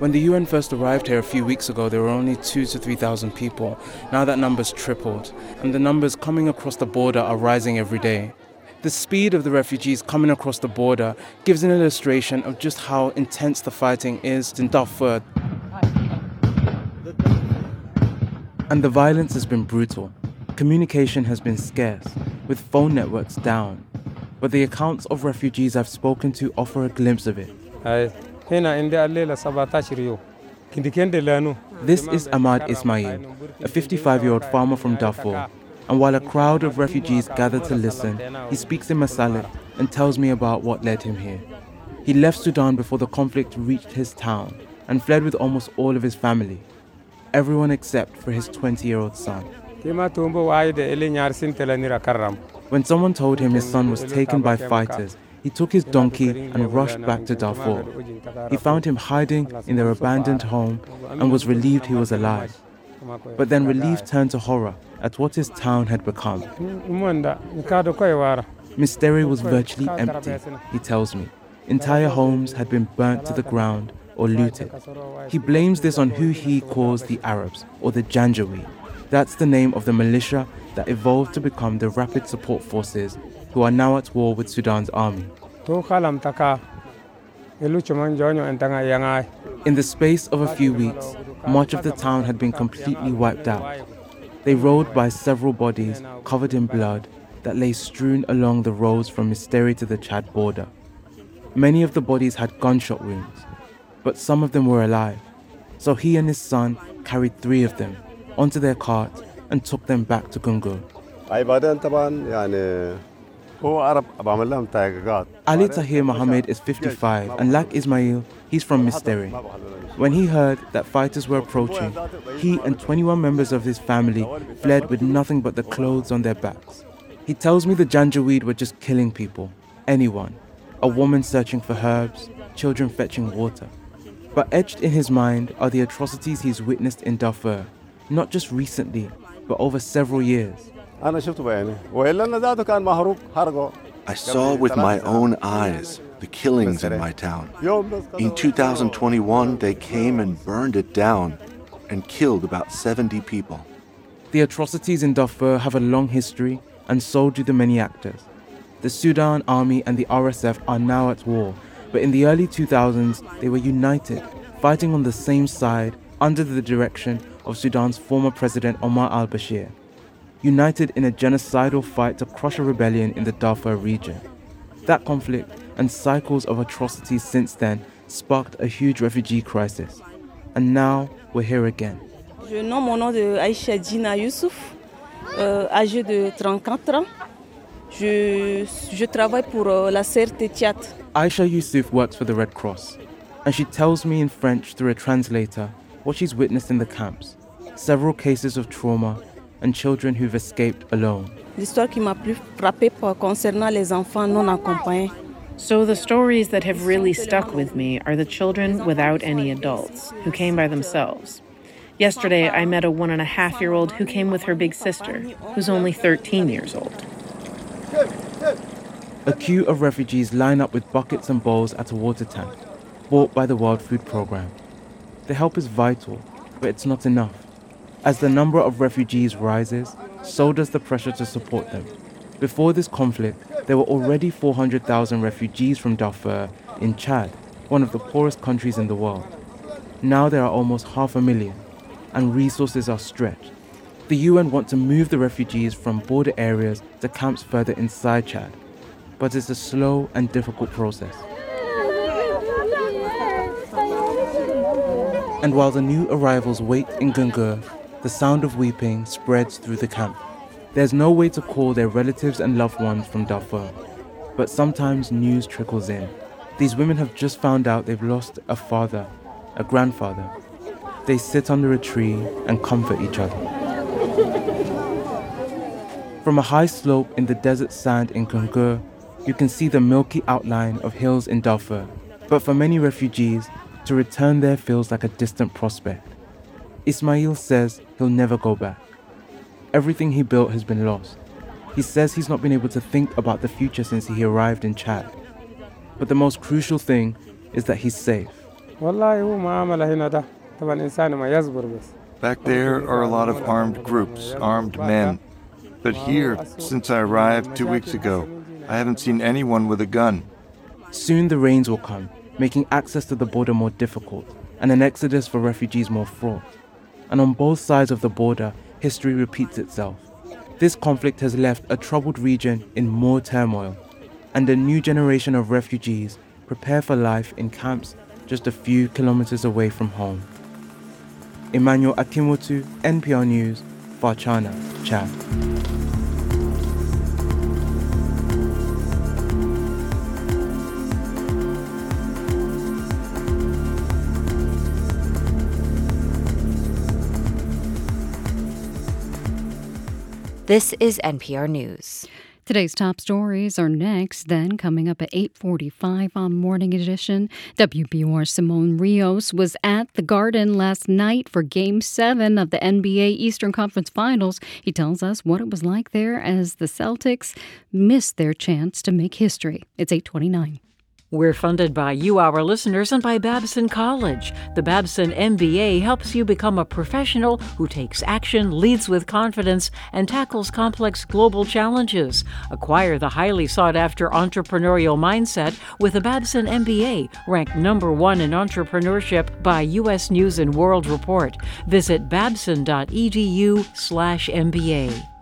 When the UN first arrived here a few weeks ago, there were only two to 3,000 people. Now that number's tripled, and the numbers coming across the border are rising every day. The speed of the refugees coming across the border gives an illustration of just how intense the fighting is in Darfur. And the violence has been brutal. Communication has been scarce, with phone networks down. But the accounts of refugees I've spoken to offer a glimpse of it. This is Ahmad Ismail, a 55 year old farmer from Darfur. And while a crowd of refugees gather to listen, he speaks in Masalit and tells me about what led him here. He left Sudan before the conflict reached his town and fled with almost all of his family, everyone except for his 20 year old son. When someone told him his son was taken by fighters, he took his donkey and rushed back to Darfur. He found him hiding in their abandoned home and was relieved he was alive. But then relief turned to horror at what his town had become. Misterei was virtually empty, he tells me. Entire homes had been burnt to the ground or looted. He blames this on who he calls the Arabs, or the Janjaweed. That's the name of the militia that evolved to become the Rapid Support Forces who are now at war with Sudan's army. In the space of a few weeks, much of the town had been completely wiped out. They rode by several bodies covered in blood that lay strewn along the roads from Misterei to the Chad border. Many of the bodies had gunshot wounds, but some of them were alive. So he and his son carried three of them onto their cart and took them back to Gungur. Ali Tahir Mohammed is 55, and like Ismail, he's from Misterei. When he heard that fighters were approaching, he and 21 members of his family fled with nothing but the clothes on their backs. He tells me the Janjaweed were just killing people, anyone, a woman searching for herbs, children fetching water. But etched in his mind are the atrocities he's witnessed in Darfur, not just recently, but over several years. I saw with my own eyes the killings in my town. In 2021, they came and burned it down and killed about 70 people. The atrocities in Darfur have a long history, and so do the many actors. The Sudan Army and the RSF are now at war, but in the early 2000s, they were united, fighting on the same side under the direction of Sudan's former president Omar al Bashir united in a genocidal fight to crush a rebellion in the Darfur region. That conflict and cycles of atrocities since then sparked a huge refugee crisis. And now we're here again. Je nomme mon nom de Aïcha Dina Youssouf, euh, âgée de 34 ans. Je, je travaille pour euh, la CRT Tchad. Aisha Yusuf works for the Red Cross, and she tells me in French through a translator what she's witnessed in the camps several cases of trauma and children who've escaped alone. L'histoire qui m'a plus frappée concernant les enfants non accompagnés. So, the stories that have really stuck with me are the children without any adults, who came by themselves. Yesterday, I met a one and a half year old who came with her big sister, who's only 13 years old. A queue of refugees line up with buckets and bowls at a water tank, bought by the World Food Programme. The help is vital, but it's not enough. As the number of refugees rises, so does the pressure to support them. Before this conflict, there were already 400,000 refugees from Darfur in Chad, one of the poorest countries in the world. Now there are almost half a million, and resources are stretched. The UN want to move the refugees from border areas to camps further inside Chad, but it's a slow and difficult process. And while the new arrivals wait in Gungur, the sound of weeping spreads through the camp. There's no way to call their relatives and loved ones from Darfur, but sometimes news trickles in. These women have just found out they've lost a father, a grandfather. They sit under a tree and comfort each other. From a high slope in the desert sand in Gungur, you can see the milky outline of hills in Darfur. But for many refugees, to return there feels like a distant prospect. Ismail says he'll never go back. Everything he built has been lost. He says he's not been able to think about the future since he arrived in Chad. But the most crucial thing is that he's safe. Back there are a lot of armed groups, armed men. But here, since I arrived two weeks ago, I haven't seen anyone with a gun. Soon the rains will come, making access to the border more difficult and an exodus for refugees more fraught. And on both sides of the border, history repeats itself. This conflict has left a troubled region in more turmoil, and a new generation of refugees prepare for life in camps just a few kilometers away from home. Emmanuel Akinwotu, NPR News, Farchana, Chad. This is NPR News. Today's top stories are next. Then, coming up at 8:45 on Morning Edition, WBUR Simon Rios was at the Garden last night for Game Seven of the NBA Eastern Conference Finals. He tells us what it was like there as the Celtics missed their chance to make history. It's 8:29. We're funded by you, our listeners, and by Babson College. The Babson MBA helps you become a professional who takes action, leads with confidence, and tackles complex global challenges. Acquire the highly sought after entrepreneurial mindset with the Babson MBA, ranked number one in entrepreneurship by U.S. News and World Report. Visit babson.edu/slash MBA.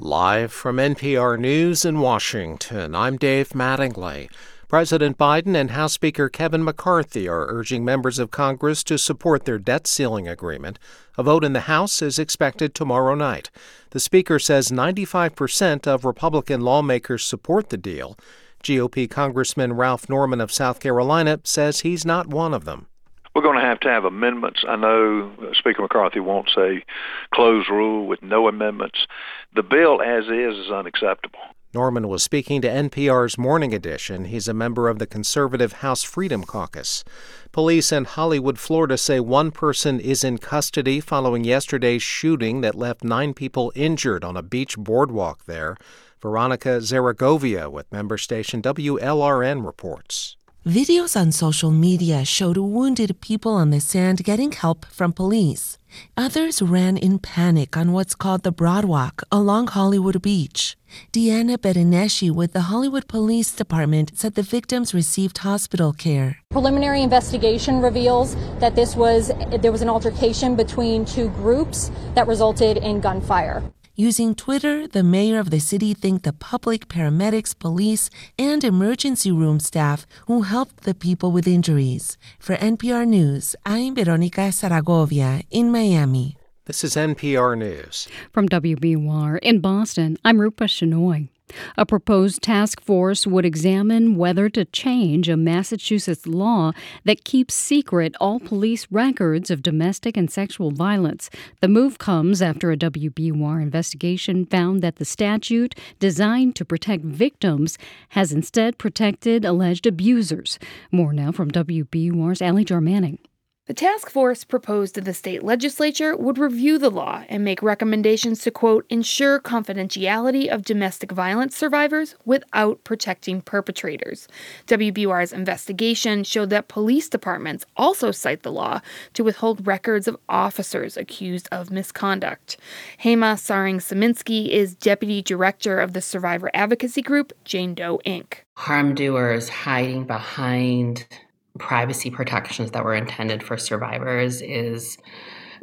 Live from NPR News in Washington, I'm Dave Mattingly. President Biden and House Speaker Kevin McCarthy are urging members of Congress to support their debt ceiling agreement. A vote in the House is expected tomorrow night. The Speaker says 95% of Republican lawmakers support the deal. GOP Congressman Ralph Norman of South Carolina says he's not one of them. We're going to have to have amendments. I know uh, Speaker McCarthy wants a closed rule with no amendments. The bill as is is unacceptable. Norman was speaking to NPR's Morning Edition. He's a member of the conservative House Freedom Caucus. Police in Hollywood, Florida say one person is in custody following yesterday's shooting that left nine people injured on a beach boardwalk there. Veronica Zaragovia with member station WLRN reports. Videos on social media showed wounded people on the sand getting help from police. Others ran in panic on what's called the Broadwalk along Hollywood Beach. Deanna Bettineschi with the Hollywood Police Department said the victims received hospital care. Preliminary investigation reveals that this was there was an altercation between two groups that resulted in gunfire. Using Twitter, the mayor of the city thanked the public, paramedics, police, and emergency room staff who helped the people with injuries. For NPR News, I'm Veronica Zaragovia in Miami. This is NPR News. From WBUR in Boston, I'm Rupa Shenoy. A proposed task force would examine whether to change a Massachusetts law that keeps secret all police records of domestic and sexual violence. The move comes after a WBUR investigation found that the statute, designed to protect victims, has instead protected alleged abusers. More now from WBUR's Ally Jarmanning. The task force proposed to the state legislature would review the law and make recommendations to, quote, ensure confidentiality of domestic violence survivors without protecting perpetrators. WBUR's investigation showed that police departments also cite the law to withhold records of officers accused of misconduct. Hema Sarang-Sieminski is deputy director of the survivor advocacy group Jane Doe Inc. Harm doers hiding behind privacy protections that were intended for survivors is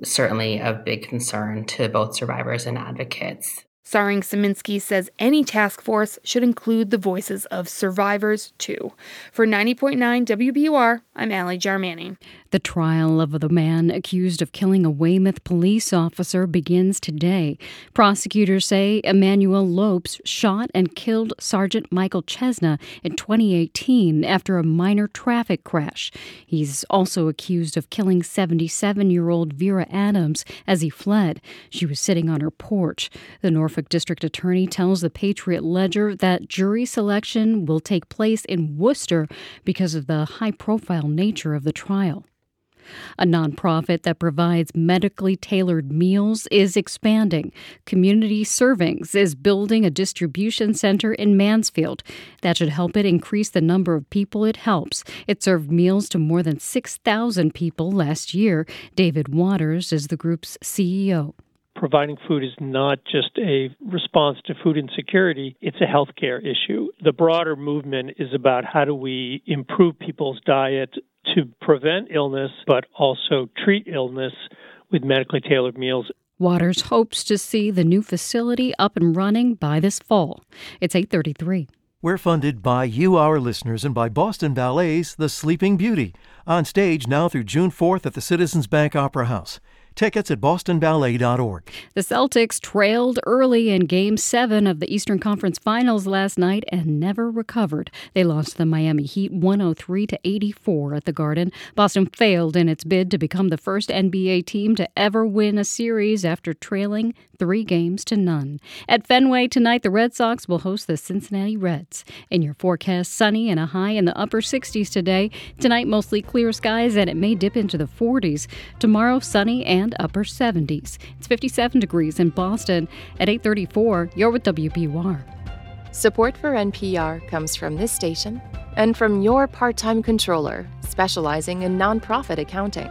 certainly of big concern to both survivors and advocates. Sarang-Sieminski says any task force should include the voices of survivors too. For 90.9 WBUR, I'm Ally Jarmanning. The trial of the man accused of killing a Weymouth police officer begins today. Prosecutors say Emmanuel Lopes shot and killed Sergeant Michael Chesna in 2018 after a minor traffic crash. He's also accused of killing 77 year old Vera Adams as he fled. She was sitting on her porch. The Norfolk District Attorney tells the Patriot Ledger that jury selection will take place in Worcester because of the high profile nature of the trial. A nonprofit that provides medically tailored meals is expanding. Community Servings is building a distribution center in Mansfield. That should help it increase the number of people it helps. It served meals to more than 6,000 people last year. David Waters is the group's CEO providing food is not just a response to food insecurity, it's a healthcare issue. The broader movement is about how do we improve people's diet to prevent illness, but also treat illness with medically tailored meals. Waters hopes to see the new facility up and running by this fall. It's 833. We're funded by you, our listeners, and by Boston Ballet's The Sleeping Beauty, on stage now through June 4th at the Citizens Bank Opera House. Tickets at bostonballet.org. The Celtics trailed early in Game 7 of the Eastern Conference Finals last night and never recovered. They lost the Miami Heat 103 to 84 at the Garden. Boston failed in its bid to become the first NBA team to ever win a series after trailing three games to none. At Fenway tonight, the Red Sox will host the Cincinnati Reds. In your forecast, sunny and a high in the upper 60s today. Tonight, mostly clear skies and it may dip into the 40s. Tomorrow, sunny and and upper 70s. It's 57 degrees in Boston. At 834, you're with WBUR. Support for NPR comes from this station and from your part time controller, specializing in nonprofit accounting.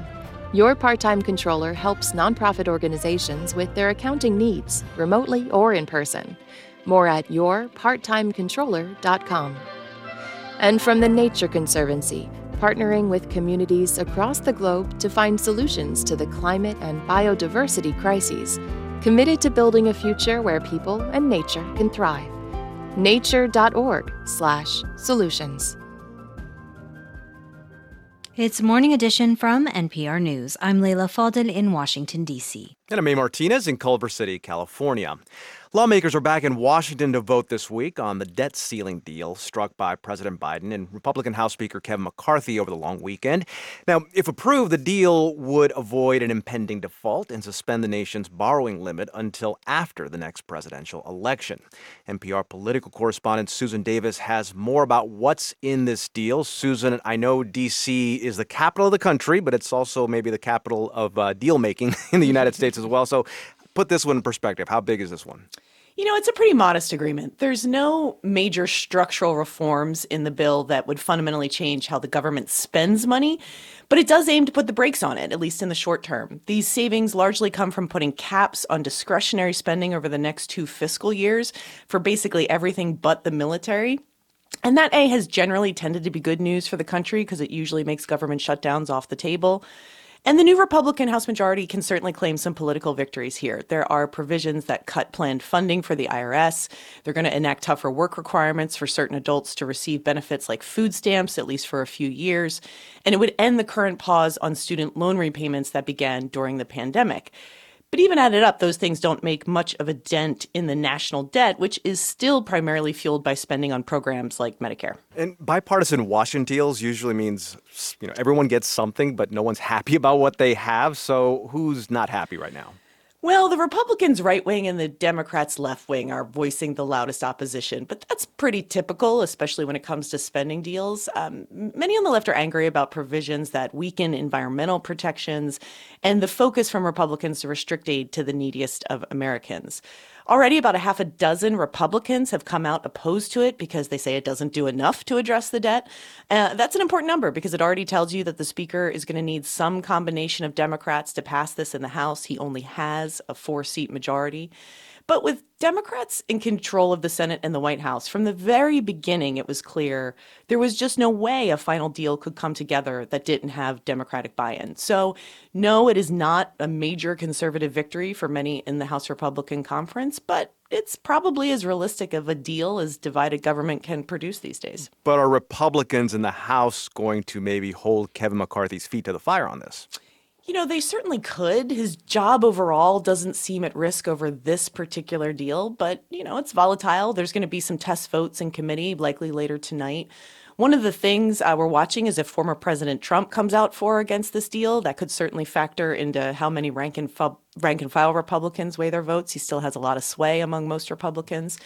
Your part time controller helps nonprofit organizations with their accounting needs, remotely or in person. More at yourparttimecontroller.com. And from the Nature Conservancy, partnering with communities across the globe to find solutions to the climate and biodiversity crises, committed to building a future where people and nature can thrive. nature.org/solutions. It's Morning Edition from NPR News. I'm Leila Fadel in Washington, D.C. And I'm A Martinez in Culver City, California. Lawmakers are back in Washington to vote this week on the debt ceiling deal struck by President Biden and Republican House Speaker Kevin McCarthy over the long weekend. Now, if approved, the deal would avoid an impending default and suspend the nation's borrowing limit until after the next presidential election. NPR political correspondent Susan Davis has more about what's in this deal. Susan, I know D.C. is the capital of the country, but it's also maybe the capital of uh, deal making in the United States as well. So, put this one in perspective. How big is this one? You know, it's a pretty modest agreement. There's no major structural reforms in the bill that would fundamentally change how the government spends money, but it does aim to put the brakes on it, at least in the short term. These savings largely come from putting caps on discretionary spending over the next two fiscal years for basically everything but the military. And that A has generally tended to be good news for the country because it usually makes government shutdowns off the table. And the new Republican House majority can certainly claim some political victories here. There are provisions that cut planned funding for the IRS. They're going to enact tougher work requirements for certain adults to receive benefits like food stamps, at least for a few years. And it would end the current pause on student loan repayments that began during the pandemic. But even added up, those things don't make much of a dent in the national debt, which is still primarily fueled by spending on programs like Medicare. And bipartisan Washington deals usually means you know everyone gets something, but no one's happy about what they have. So who's not happy right now? Well, the Republicans' right wing and the Democrats' left wing are voicing the loudest opposition, but that's pretty typical, especially when it comes to spending deals. Um, many on the left are angry about provisions that weaken environmental protections and the focus from Republicans to restrict aid to the neediest of Americans. Already, about a half a dozen Republicans have come out opposed to it because they say it doesn't do enough to address the debt. Uh, that's an important number because it already tells you that the Speaker is going to need some combination of Democrats to pass this in the House. He only has a four seat majority. But with Democrats in control of the Senate and the White House, from the very beginning, it was clear there was just no way a final deal could come together that didn't have Democratic buy in. So, no, it is not a major conservative victory for many in the House Republican Conference, but it's probably as realistic of a deal as divided government can produce these days. But are Republicans in the House going to maybe hold Kevin McCarthy's feet to the fire on this? You know, they certainly could. His job overall doesn't seem at risk over this particular deal, but, you know, it's volatile. There's going to be some test votes in committee, likely later tonight. One of the things uh, we're watching is if former President Trump comes out for or against this deal. That could certainly factor into how many rank and, rank and file Republicans weigh their votes. He still has a lot of sway among most Republicans.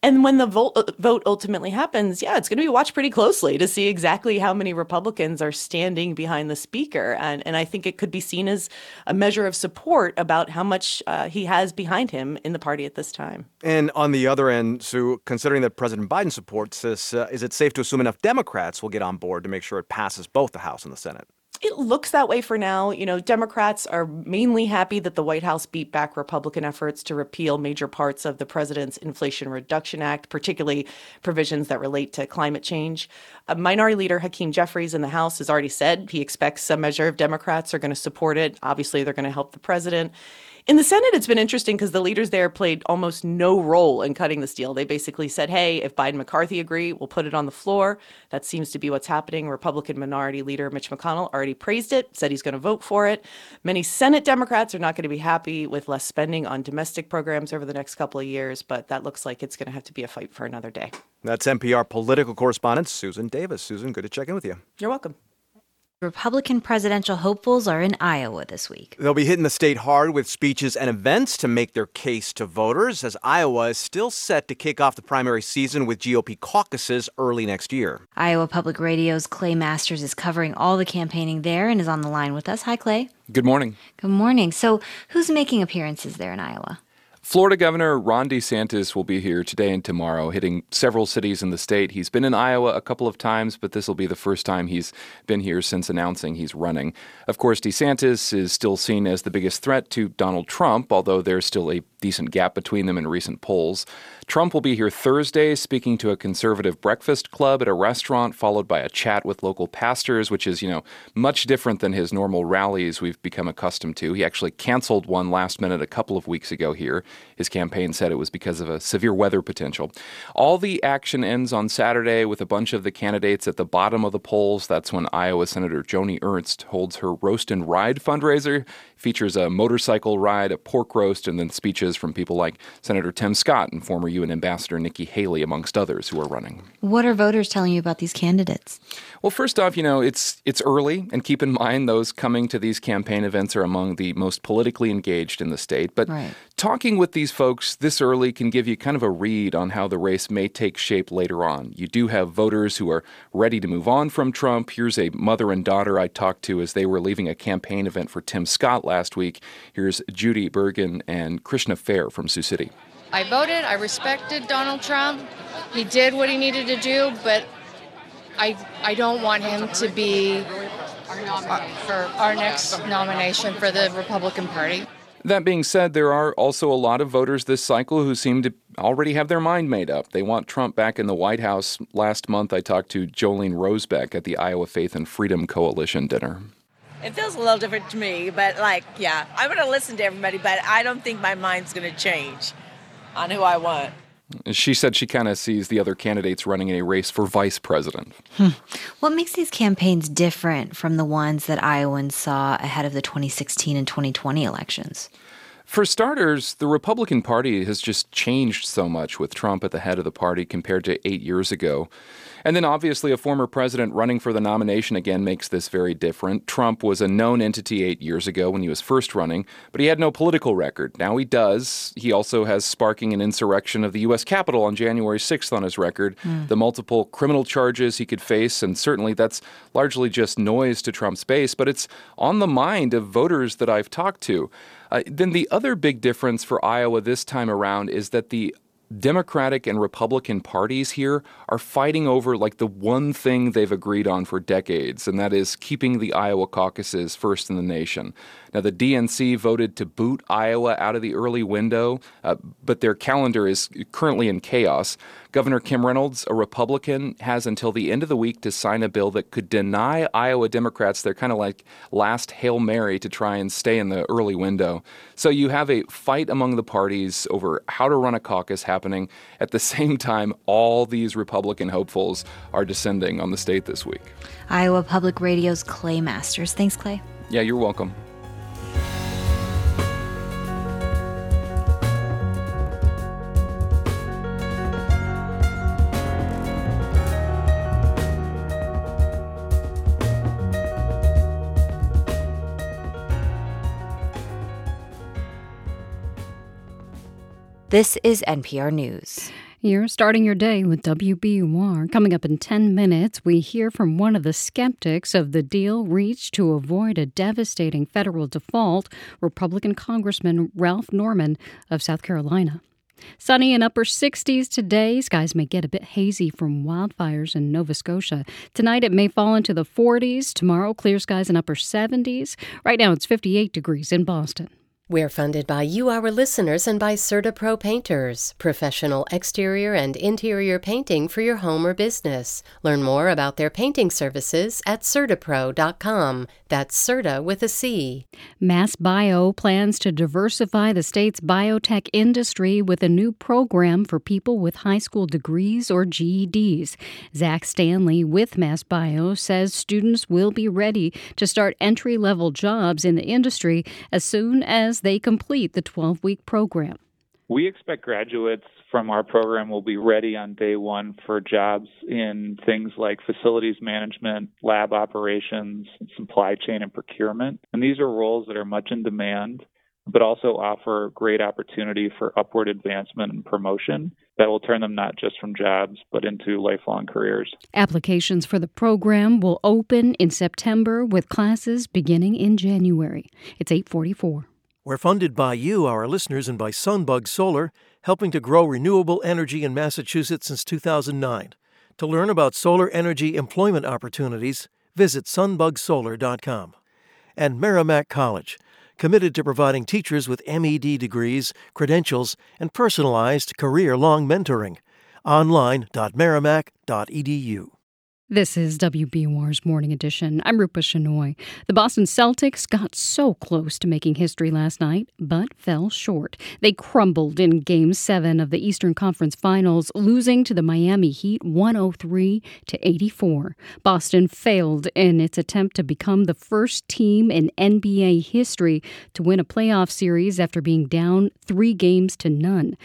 And when the vote, uh, vote ultimately happens, yeah, it's going to be watched pretty closely to see exactly how many Republicans are standing behind the speaker. And, and I think it could be seen as a measure of support about how much uh, he has behind him in the party at this time. And on the other end, Sue, considering that President Biden supports this, uh, is it safe to assume enough Democrats will get on board to make sure it passes both the House and the Senate? It looks that way for now. You know, Democrats are mainly happy that the White House beat back Republican efforts to repeal major parts of the president's Inflation Reduction Act, particularly provisions that relate to climate change. Uh, Minority Leader Hakeem Jeffries in the House has already said he expects some measure of Democrats are going to support it. Obviously, they're going to help the president. In the Senate, it's been interesting because the leaders there played almost no role in cutting this deal. They basically said, hey, if Biden McCarthy agree, we'll put it on the floor. That seems to be what's happening. Republican Minority Leader Mitch McConnell already praised it, said he's going to vote for it. Many Senate Democrats are not going to be happy with less spending on domestic programs over the next couple of years, but that looks like it's going to have to be a fight for another day. That's NPR political correspondent Susan Davis. Susan, good to check in with you. You're welcome. Republican presidential hopefuls are in Iowa this week. They'll be hitting the state hard with speeches and events to make their case to voters, as Iowa is still set to kick off the primary season with GOP caucuses early next year. Iowa Public Radio's Clay Masters is covering all the campaigning there and is on the line with us. Hi, Clay. Good morning. Good morning. So, who's making appearances there in Iowa? Florida Governor Ron DeSantis will be here today and tomorrow, hitting several cities in the state. He's been in Iowa a couple of times, but this will be the first time he's been here since announcing he's running. Of course, DeSantis is still seen as the biggest threat to Donald Trump, although there's still a decent gap between them in recent polls. Trump will be here Thursday speaking to a conservative breakfast club at a restaurant, followed by a chat with local pastors, which is, you know, much different than his normal rallies we've become accustomed to. He actually canceled one last minute a couple of weeks ago here. His campaign said it was because of a severe weather potential. All the action ends on Saturday with a bunch of the candidates at the bottom of the polls. That's when Iowa Senator Joni Ernst holds her Roast and Ride fundraiser features a motorcycle ride, a pork roast, and then speeches from people like Senator Tim Scott and former UN Ambassador Nikki Haley, amongst others, who are running. What are voters telling you about these candidates? Well, first off, you know it's it's early, and keep in mind those coming to these campaign events are among the most politically engaged in the state. But right. talking with these folks this early can give you kind of a read on how the race may take shape later on. You do have voters who are ready to move on from Trump. Here's a mother and daughter I talked to as they were leaving a campaign event for Tim Scott last week. Here's Judy Bergen and Krishna Fair from Sioux City. I voted. I respected Donald Trump. He did what he needed to do, but I I don't want him to be our, for our next nomination for the Republican Party. That being said, there are also a lot of voters this cycle who seem to already have their mind made up. They want Trump back in the White House. Last month, I talked to Jolene Rosebeck at the Iowa Faith and Freedom Coalition dinner. It feels a little different to me, but like, yeah, I'm going to listen to everybody, but I don't think my mind's going to change on who I want. She said she kind of sees the other candidates running in a race for vice president. Hmm. What makes these campaigns different from the ones that Iowans saw ahead of the 2016 and 2020 elections? For starters, the Republican Party has just changed so much with Trump at the head of the party compared to eight years ago. And then obviously, a former president running for the nomination again makes this very different. Trump was a known entity eight years ago when he was first running, but he had no political record. Now he does. He also has sparking an insurrection of the U.S. Capitol on January 6th on his record, mm. the multiple criminal charges he could face, and certainly that's largely just noise to Trump's base, but it's on the mind of voters that I've talked to. Uh, then the other big difference for Iowa this time around is that the Democratic and Republican parties here are fighting over like the one thing they've agreed on for decades, and that is keeping the Iowa caucuses first in the nation. Now, the DNC voted to boot Iowa out of the early window, uh, but their calendar is currently in chaos. Governor Kim Reynolds, a Republican, has until the end of the week to sign a bill that could deny Iowa Democrats their kind of like last Hail Mary to try and stay in the early window. So you have a fight among the parties over how to run a caucus happening. At the same time, all these Republican hopefuls are descending on the state this week. Iowa Public Radio's Clay Masters. Thanks, Clay. Yeah, you're welcome. This is NPR News. You're starting your day with WBUR. Coming up in 10 minutes, we hear from one of the skeptics of the deal reached to avoid a devastating federal default, Republican Congressman Ralph Norman of South Carolina. Sunny and upper 60s today. Skies may get a bit hazy from wildfires in Nova Scotia. Tonight it may fall into the 40s. Tomorrow, clear skies and upper 70s. Right now it's 58 degrees in Boston. We're funded by you, our listeners, and by CertaPro Painters, professional exterior and interior painting for your home or business. Learn more about their painting services at CertaPro.com. That's Certa with a C. MassBio plans to diversify the state's biotech industry with a new program for people with high school degrees or GEDs. Zach Stanley with MassBio says students will be ready to start entry level jobs in the industry as soon as they complete the 12 week program. We expect graduates from our program will be ready on day one for jobs in things like facilities management, lab operations, supply chain, and procurement. And these are roles that are much in demand, but also offer great opportunity for upward advancement and promotion that will turn them not just from jobs, but into lifelong careers. Applications for the program will open in September with classes beginning in January. It's 844. We're funded by you, our listeners, and by Sunbug Solar, helping to grow renewable energy in Massachusetts since 2009. To learn about solar energy employment opportunities, visit sunbugsolar.com. And Merrimack College, committed to providing teachers with MED degrees, credentials, and personalized career long mentoring. Online.merrimack.edu. This is WBUR's Morning Edition. I'm Rupa Shenoy. The Boston Celtics got so close to making history last night, but fell short. They crumbled in Game 7 of the Eastern Conference Finals, losing to the Miami Heat 103 to 84. Boston failed in its attempt to become the first team in NBA history to win a playoff series after being down three games to none.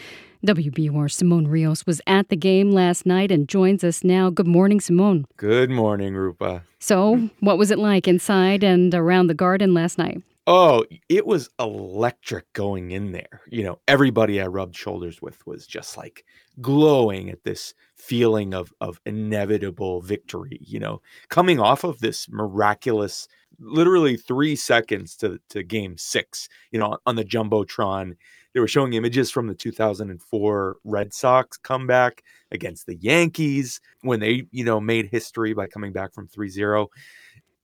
WBUR Simon Rios was at the game last night and joins us now. Good morning, Simon. Good morning, Rupa. So, what was it like inside and around the garden last night? Oh, it was electric going in there. You know, everybody I rubbed shoulders with was just like glowing at this feeling of of inevitable victory, you know, coming off of this miraculous literally 3 seconds to to game 6, you know, on the jumbotron they were showing images from the 2004 Red Sox comeback against the Yankees when they, you know, made history by coming back from 3-0.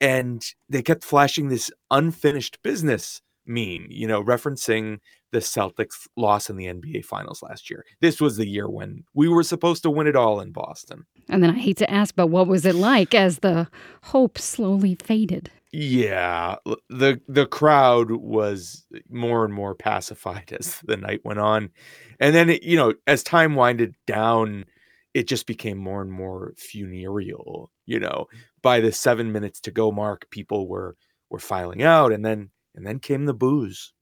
And they kept flashing this unfinished business meme, you know, referencing the Celtics loss in the NBA finals last year. This was the year when we were supposed to win it all in Boston. And then I hate to ask, but what was it like as the hope slowly faded? Yeah, the the crowd was more and more pacified as the night went on. And then it, you know, as time winded down, it just became more and more funereal, you know. By the 7 minutes to go mark, people were were filing out and then and then came the boos.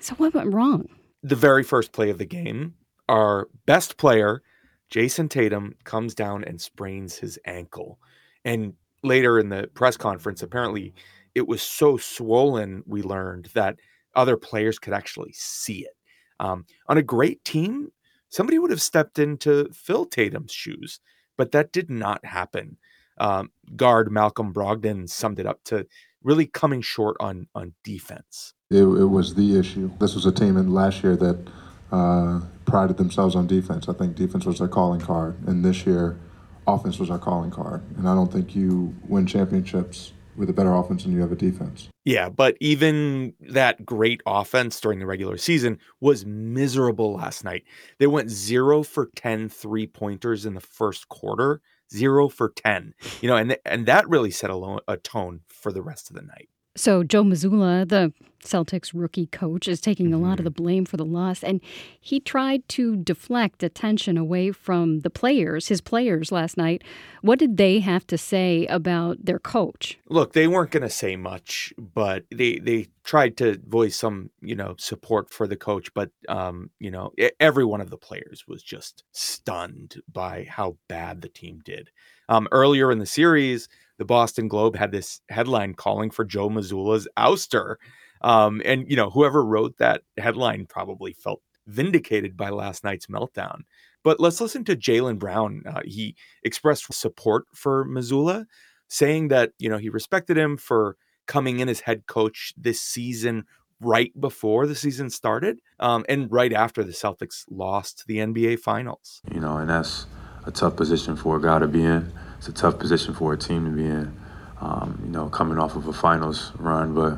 So what went wrong? The very first play of the game, our best player, Jayson Tatum, comes down and sprains his ankle. And later in the press conference, apparently it was so swollen, we learned that other players could actually see it. Um, on a great team, somebody would have stepped in to fill Tatum's shoes, but that did not happen. Um, guard Malcolm Brogdon summed it up to really coming short on on defense. It, it was the issue. This was a team in last year that uh, prided themselves on defense. I think defense was their calling card, and this year, offense was our calling card. And I don't think you win championships with a better offense than you have a defense. Yeah, but even that great offense during the regular season was miserable last night. They went 0 for 10 three-pointers in the first quarter, 0 for 10. You know, and th- and that really set a, lo- a tone for the rest of the night. So Joe Mazzulla, the Celtics rookie coach, is taking a lot of the blame for the loss, and he tried to deflect attention away from the players, his players last night. What did they have to say about their coach? Look, they weren't going to say much, but they they tried to voice some, you know, support for the coach, but um, you know, every one of the players was just stunned by how bad the team did. Um, earlier in the series, the Boston Globe had this headline calling for Joe Mazzulla's ouster. Um, and, you know, whoever wrote that headline probably felt vindicated by last night's meltdown. But let's listen to Jaylen Brown. Uh, he expressed support for Mazzulla, saying that, you know, he respected him for coming in as head coach this season right before the season started um, and right after the Celtics lost to the NBA Finals. You know, and that's a tough position for a guy to be in it's a tough position for a team to be in. Um, you know, coming off of a finals run, but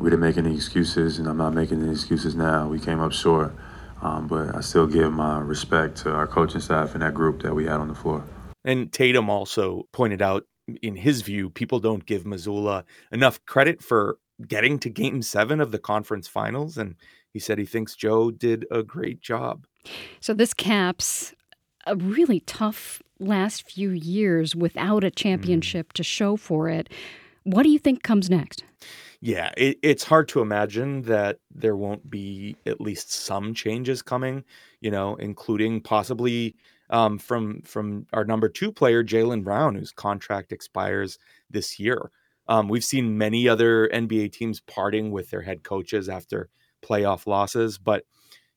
we didn't make any excuses, and I'm not making any excuses now. We came up short, um, but I still give my respect to our coaching staff and that group that we had on the floor. And Tatum also pointed out, in his view, people don't give Mazzulla enough credit for getting to game seven of the conference finals. And he said he thinks Joe did a great job. So this caps a really tough last few years without a championship mm. to show for it. What do you think comes next? Yeah, it, it's hard to imagine that there won't be at least some changes coming, you know, including possibly um, from from our number two player, Jaylen Brown, whose contract expires this year. Um, we've seen many other NBA teams parting with their head coaches after playoff losses, but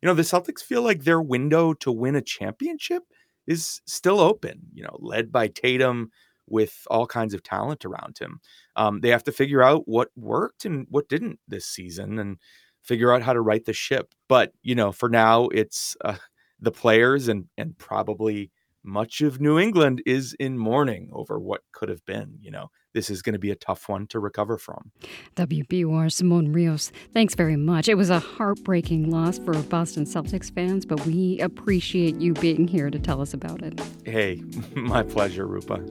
you know the Celtics feel like their window to win a championship is still open, you know, led by Tatum with all kinds of talent around him. Um, they have to figure out what worked and what didn't this season and figure out how to right the ship. But, you know, for now, it's uh, the players and, and probably much of New England is in mourning over what could have been. You know, this is going to be a tough one to recover from. WBUR Simon Rios, thanks very much. It was a heartbreaking loss for Boston Celtics fans, but we appreciate you being here to tell us about it. Hey, my pleasure, Rupa.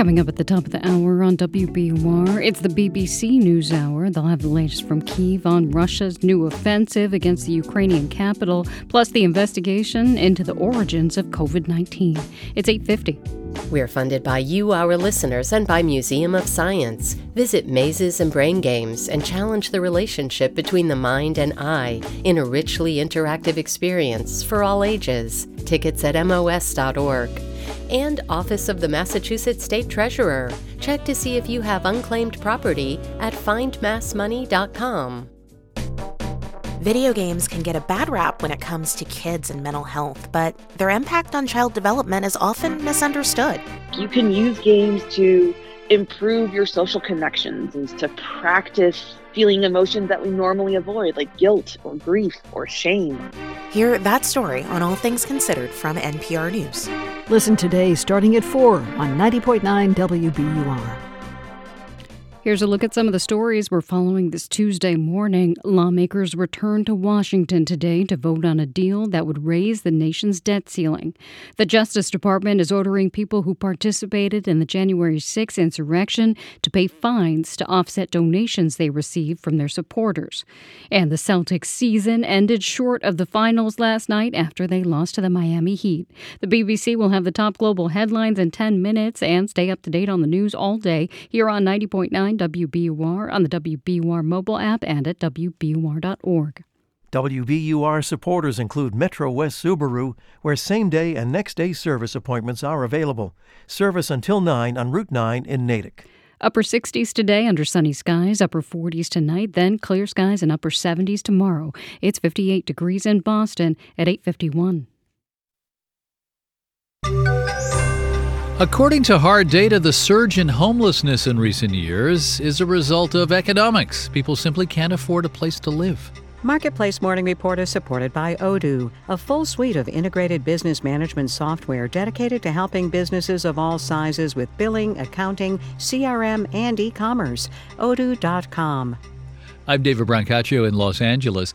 Coming up at the top of the hour on WBUR, it's the BBC News Hour. They'll have the latest from Kiev on Russia's new offensive against the Ukrainian capital, plus the investigation into the origins of COVID-19. It's 8:50. We're funded by you, our listeners, and by Museum of Science. Visit Mazes and Brain Games and challenge the relationship between the mind and eye in a richly interactive experience for all ages. Tickets at mos.org and Office of the Massachusetts State Treasurer. Check to see if you have unclaimed property at findmassmoney.com. Video games can get a bad rap when it comes to kids and mental health, but their impact on child development is often misunderstood. You can use games to improve your social connections and to practice feeling emotions that we normally avoid, like guilt or grief or shame. Hear that story on All Things Considered from NPR News. Listen today starting at 4 on 90.9 WBUR. Here's a look at some of the stories we're following this Tuesday morning. Lawmakers returned to Washington today to vote on a deal that would raise the nation's debt ceiling. The Justice Department is ordering people who participated in the January 6 insurrection to pay fines to offset donations they received from their supporters. And the Celtics season ended short of the finals last night after they lost to the Miami Heat. The BBC will have the top global headlines in 10 minutes and stay up to date on the news all day here on 90.9 WBUR on the WBUR mobile app and at WBUR.org. WBUR supporters include Metro West Subaru, where same day and next day service appointments are available. Service until 9 on Route 9 in Natick. Upper 60s today under sunny skies, upper 40s tonight, then clear skies and upper 70s tomorrow. It's 58 degrees in Boston at 851. According to hard data, the surge in homelessness in recent years is a result of economics. People simply can't afford a place to live. Marketplace Morning Report is supported by Odoo, a full suite of integrated business management software dedicated to helping businesses of all sizes with billing, accounting, CRM, and e commerce. Odoo.com. I'm David Brancaccio in Los Angeles.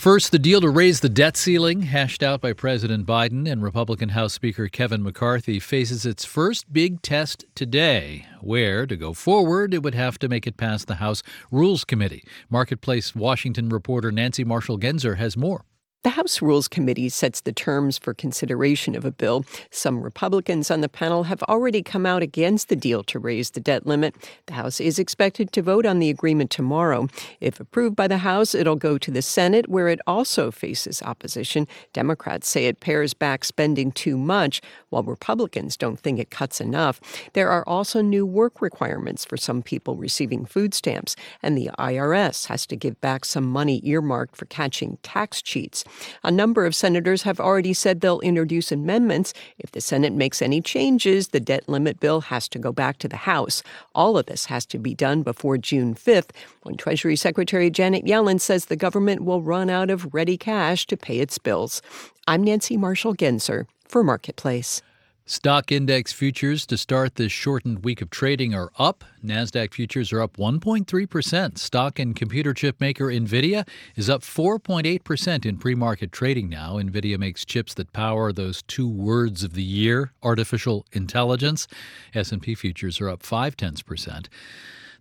First, the deal to raise the debt ceiling, hashed out by President Biden and Republican House Speaker Kevin McCarthy, faces its first big test today, where, to go forward, it would have to make it past the House Rules Committee. Marketplace Washington reporter Nancy Marshall Genzer has more. The House Rules Committee sets the terms for consideration of a bill. Some Republicans on the panel have already come out against the deal to raise the debt limit. The House is expected to vote on the agreement tomorrow. If approved by the House, it'll go to the Senate, where it also faces opposition. Democrats say it pares back spending too much, while Republicans don't think it cuts enough. There are also new work requirements for some people receiving food stamps, and the IRS has to give back some money earmarked for catching tax cheats. A number of senators have already said they'll introduce amendments. If the Senate makes any changes, the debt limit bill has to go back to the House. All of this has to be done before June 5th, when Treasury Secretary Janet Yellen says the government will run out of ready cash to pay its bills. I'm Nancy Marshall Genzer for Marketplace. Stock index futures to start this shortened week of trading are up. Nasdaq futures are up 1.3%. Stock and computer chip maker Nvidia is up 4.8% in pre-market trading now. Nvidia makes chips that power those two words of the year, artificial intelligence. S&P futures are up 5 tenths percent.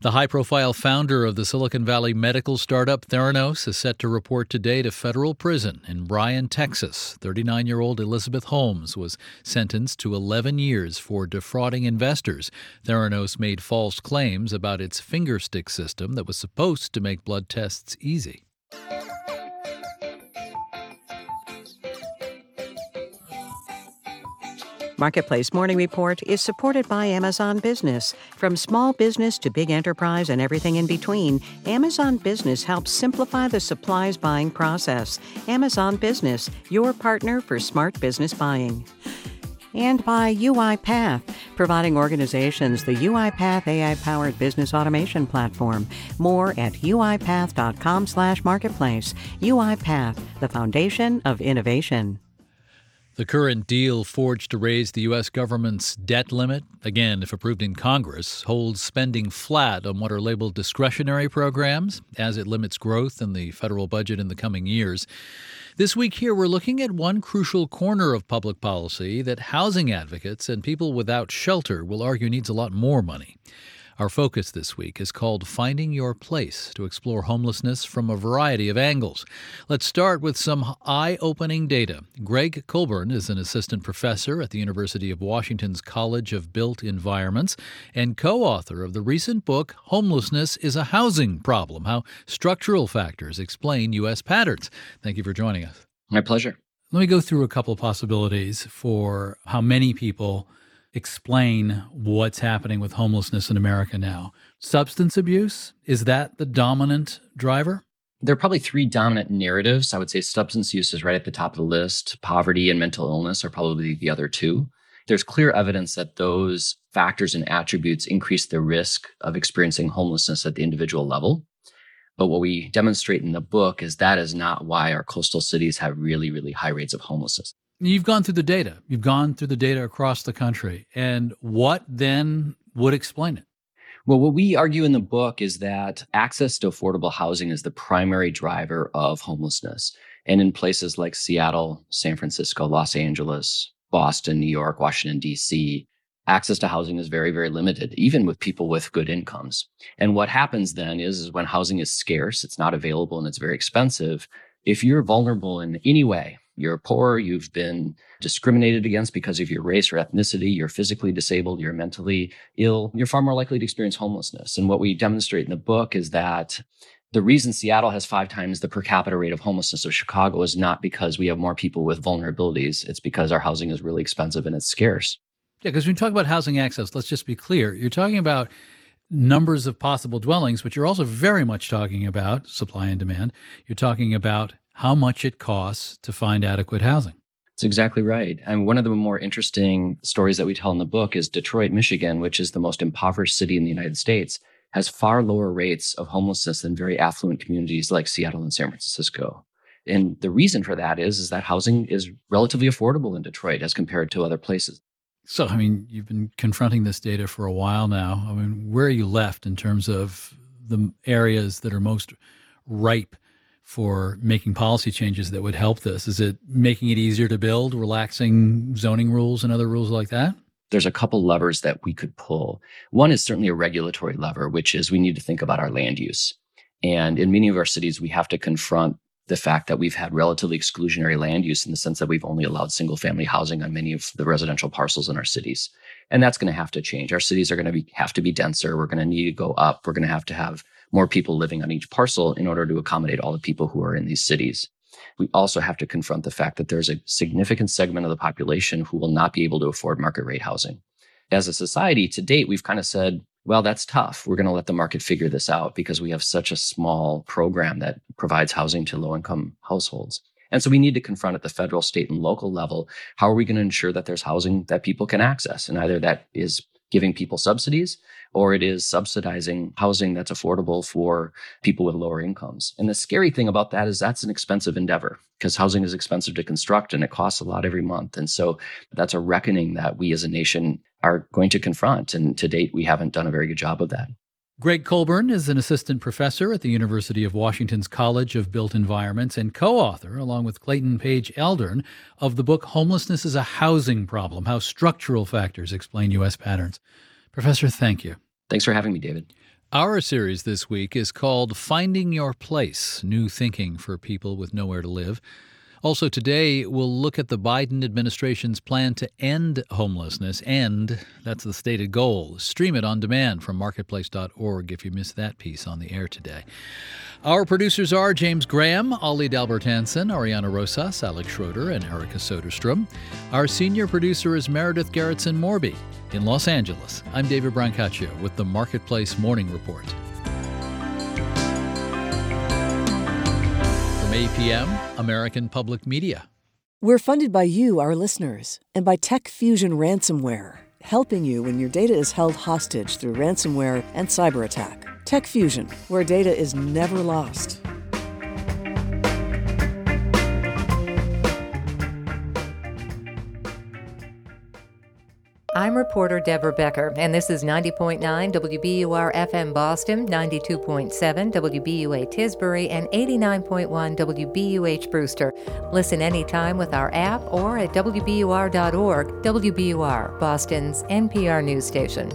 The high profile founder of the Silicon Valley medical startup Theranos is set to report today to federal prison in Bryan, Texas. 39 year old Elizabeth Holmes was sentenced to 11 years for defrauding investors. Theranos made false claims about its fingerstick system that was supposed to make blood tests easy. Marketplace Morning Report is supported by Amazon Business. From small business to big enterprise and everything in between, Amazon Business helps simplify the supplies buying process. Amazon Business, your partner for smart business buying. And by UiPath, providing organizations the UiPath AI-powered business automation platform. More at uipath.com/marketplace. UiPath, the foundation of innovation. The current deal forged to raise the U.S. government's debt limit, again, if approved in Congress, holds spending flat on what are labeled discretionary programs as it limits growth in the federal budget in the coming years. This week here, we're looking at one crucial corner of public policy that housing advocates and people without shelter will argue needs a lot more money. Our focus this week is called Finding Your Place to explore homelessness from a variety of angles. Let's start with some eye opening data. Greg Colburn is an assistant professor at the University of Washington's College of Built Environments and co author of the recent book, Homelessness is a Housing Problem How Structural Factors Explain U.S. Patterns. Thank you for joining us. My pleasure. Let me go through a couple of possibilities for how many people explain what's happening with homelessness in America now. Substance abuse, is that the dominant driver? There are probably three dominant narratives. I would say substance use is right at the top of the list. Poverty and mental illness are probably the other two. There's clear evidence that those factors and attributes increase the risk of experiencing homelessness at the individual level. But what we demonstrate in the book is that is not why our coastal cities have really, really high rates of homelessness. You've gone through the data. You've gone through the data across the country. And what then would explain it? Well, what we argue in the book is that access to affordable housing is the primary driver of homelessness. And in places like Seattle, San Francisco, Los Angeles, Boston, New York, Washington, D.C., access to housing is very, very limited, even with people with good incomes. And what happens then is, is when housing is scarce, it's not available and it's very expensive. If you're vulnerable in any way, you're poor, you've been discriminated against because of your race or ethnicity, you're physically disabled, you're mentally ill, you're far more likely to experience homelessness. And what we demonstrate in the book is that the reason Seattle has five times the per capita rate of homelessness of Chicago is not because we have more people with vulnerabilities. It's because our housing is really expensive and it's scarce. Yeah, because when you talk about housing access, let's just be clear. You're talking about numbers of possible dwellings, but you're also very much talking about supply and demand. You're talking about how much it costs to find adequate housing. That's exactly right. And one of the more interesting stories that we tell in the book is Detroit, Michigan, which is the most impoverished city in the United States, has far lower rates of homelessness than very affluent communities like Seattle and San Francisco. And the reason for that is, is that housing is relatively affordable in Detroit as compared to other places. So, I mean, you've been confronting this data for a while now. I mean, where are you left in terms of the areas that are most ripe for making policy changes that would help this? Is it making it easier to build, relaxing zoning rules and other rules like that? There's a couple levers that we could pull. One is certainly a regulatory lever, which is we need to think about our land use. And in many of our cities, we have to confront the fact that we've had relatively exclusionary land use in the sense that we've only allowed single family housing on many of the residential parcels in our cities. And that's going to have to change. Our cities are going to be, have to be denser. We're going to need to go up. We're going to have to have more people living on each parcel in order to accommodate all the people who are in these cities. We also have to confront the fact that there's a significant segment of the population who will not be able to afford market rate housing. As a society to date, we've kind of said, well, that's tough. We're going to let the market figure this out because we have such a small program that provides housing to low income households. And so we need to confront at the federal, state, and local level how are we going to ensure that there's housing that people can access? And either that is giving people subsidies or it is subsidizing housing that's affordable for people with lower incomes. And the scary thing about that is that's an expensive endeavor because housing is expensive to construct and it costs a lot every month. And so that's a reckoning that we as a nation are going to confront. And to date, we haven't done a very good job of that. Greg Colburn is an assistant professor at the University of Washington's College of Built Environments and co author, along with Clayton Page Aldern, of the book Homelessness is a Housing Problem How Structural Factors Explain U.S. Patterns. Professor, thank you. Thanks for having me, David. Our series this week is called Finding Your Place New Thinking for People with Nowhere to Live. Also, today, we'll look at the Biden administration's plan to end homelessness, and that's the stated goal. Stream it on demand from marketplace.org if you missed that piece on the air today. Our producers are James Graham, Ali Dalbert Hansen, Ariana Rosas, Alex Schroeder, and Erica Soderstrom. Our senior producer is Meredith Garrettson Morby. In Los Angeles, I'm David Brancaccio with the Marketplace Morning Report. From APM, American Public Media. We're funded by you, our listeners, and by Tech Fusion Ransomware, helping you when your data is held hostage through ransomware and cyber attack. Tech Fusion, where data is never lost. I'm reporter Deborah Becker, and this is 90.9 WBUR FM Boston, 92.7 WBUA Tisbury, and 89.1 WBUH Brewster. Listen anytime with our app or at WBUR.org, WBUR, Boston's NPR news station.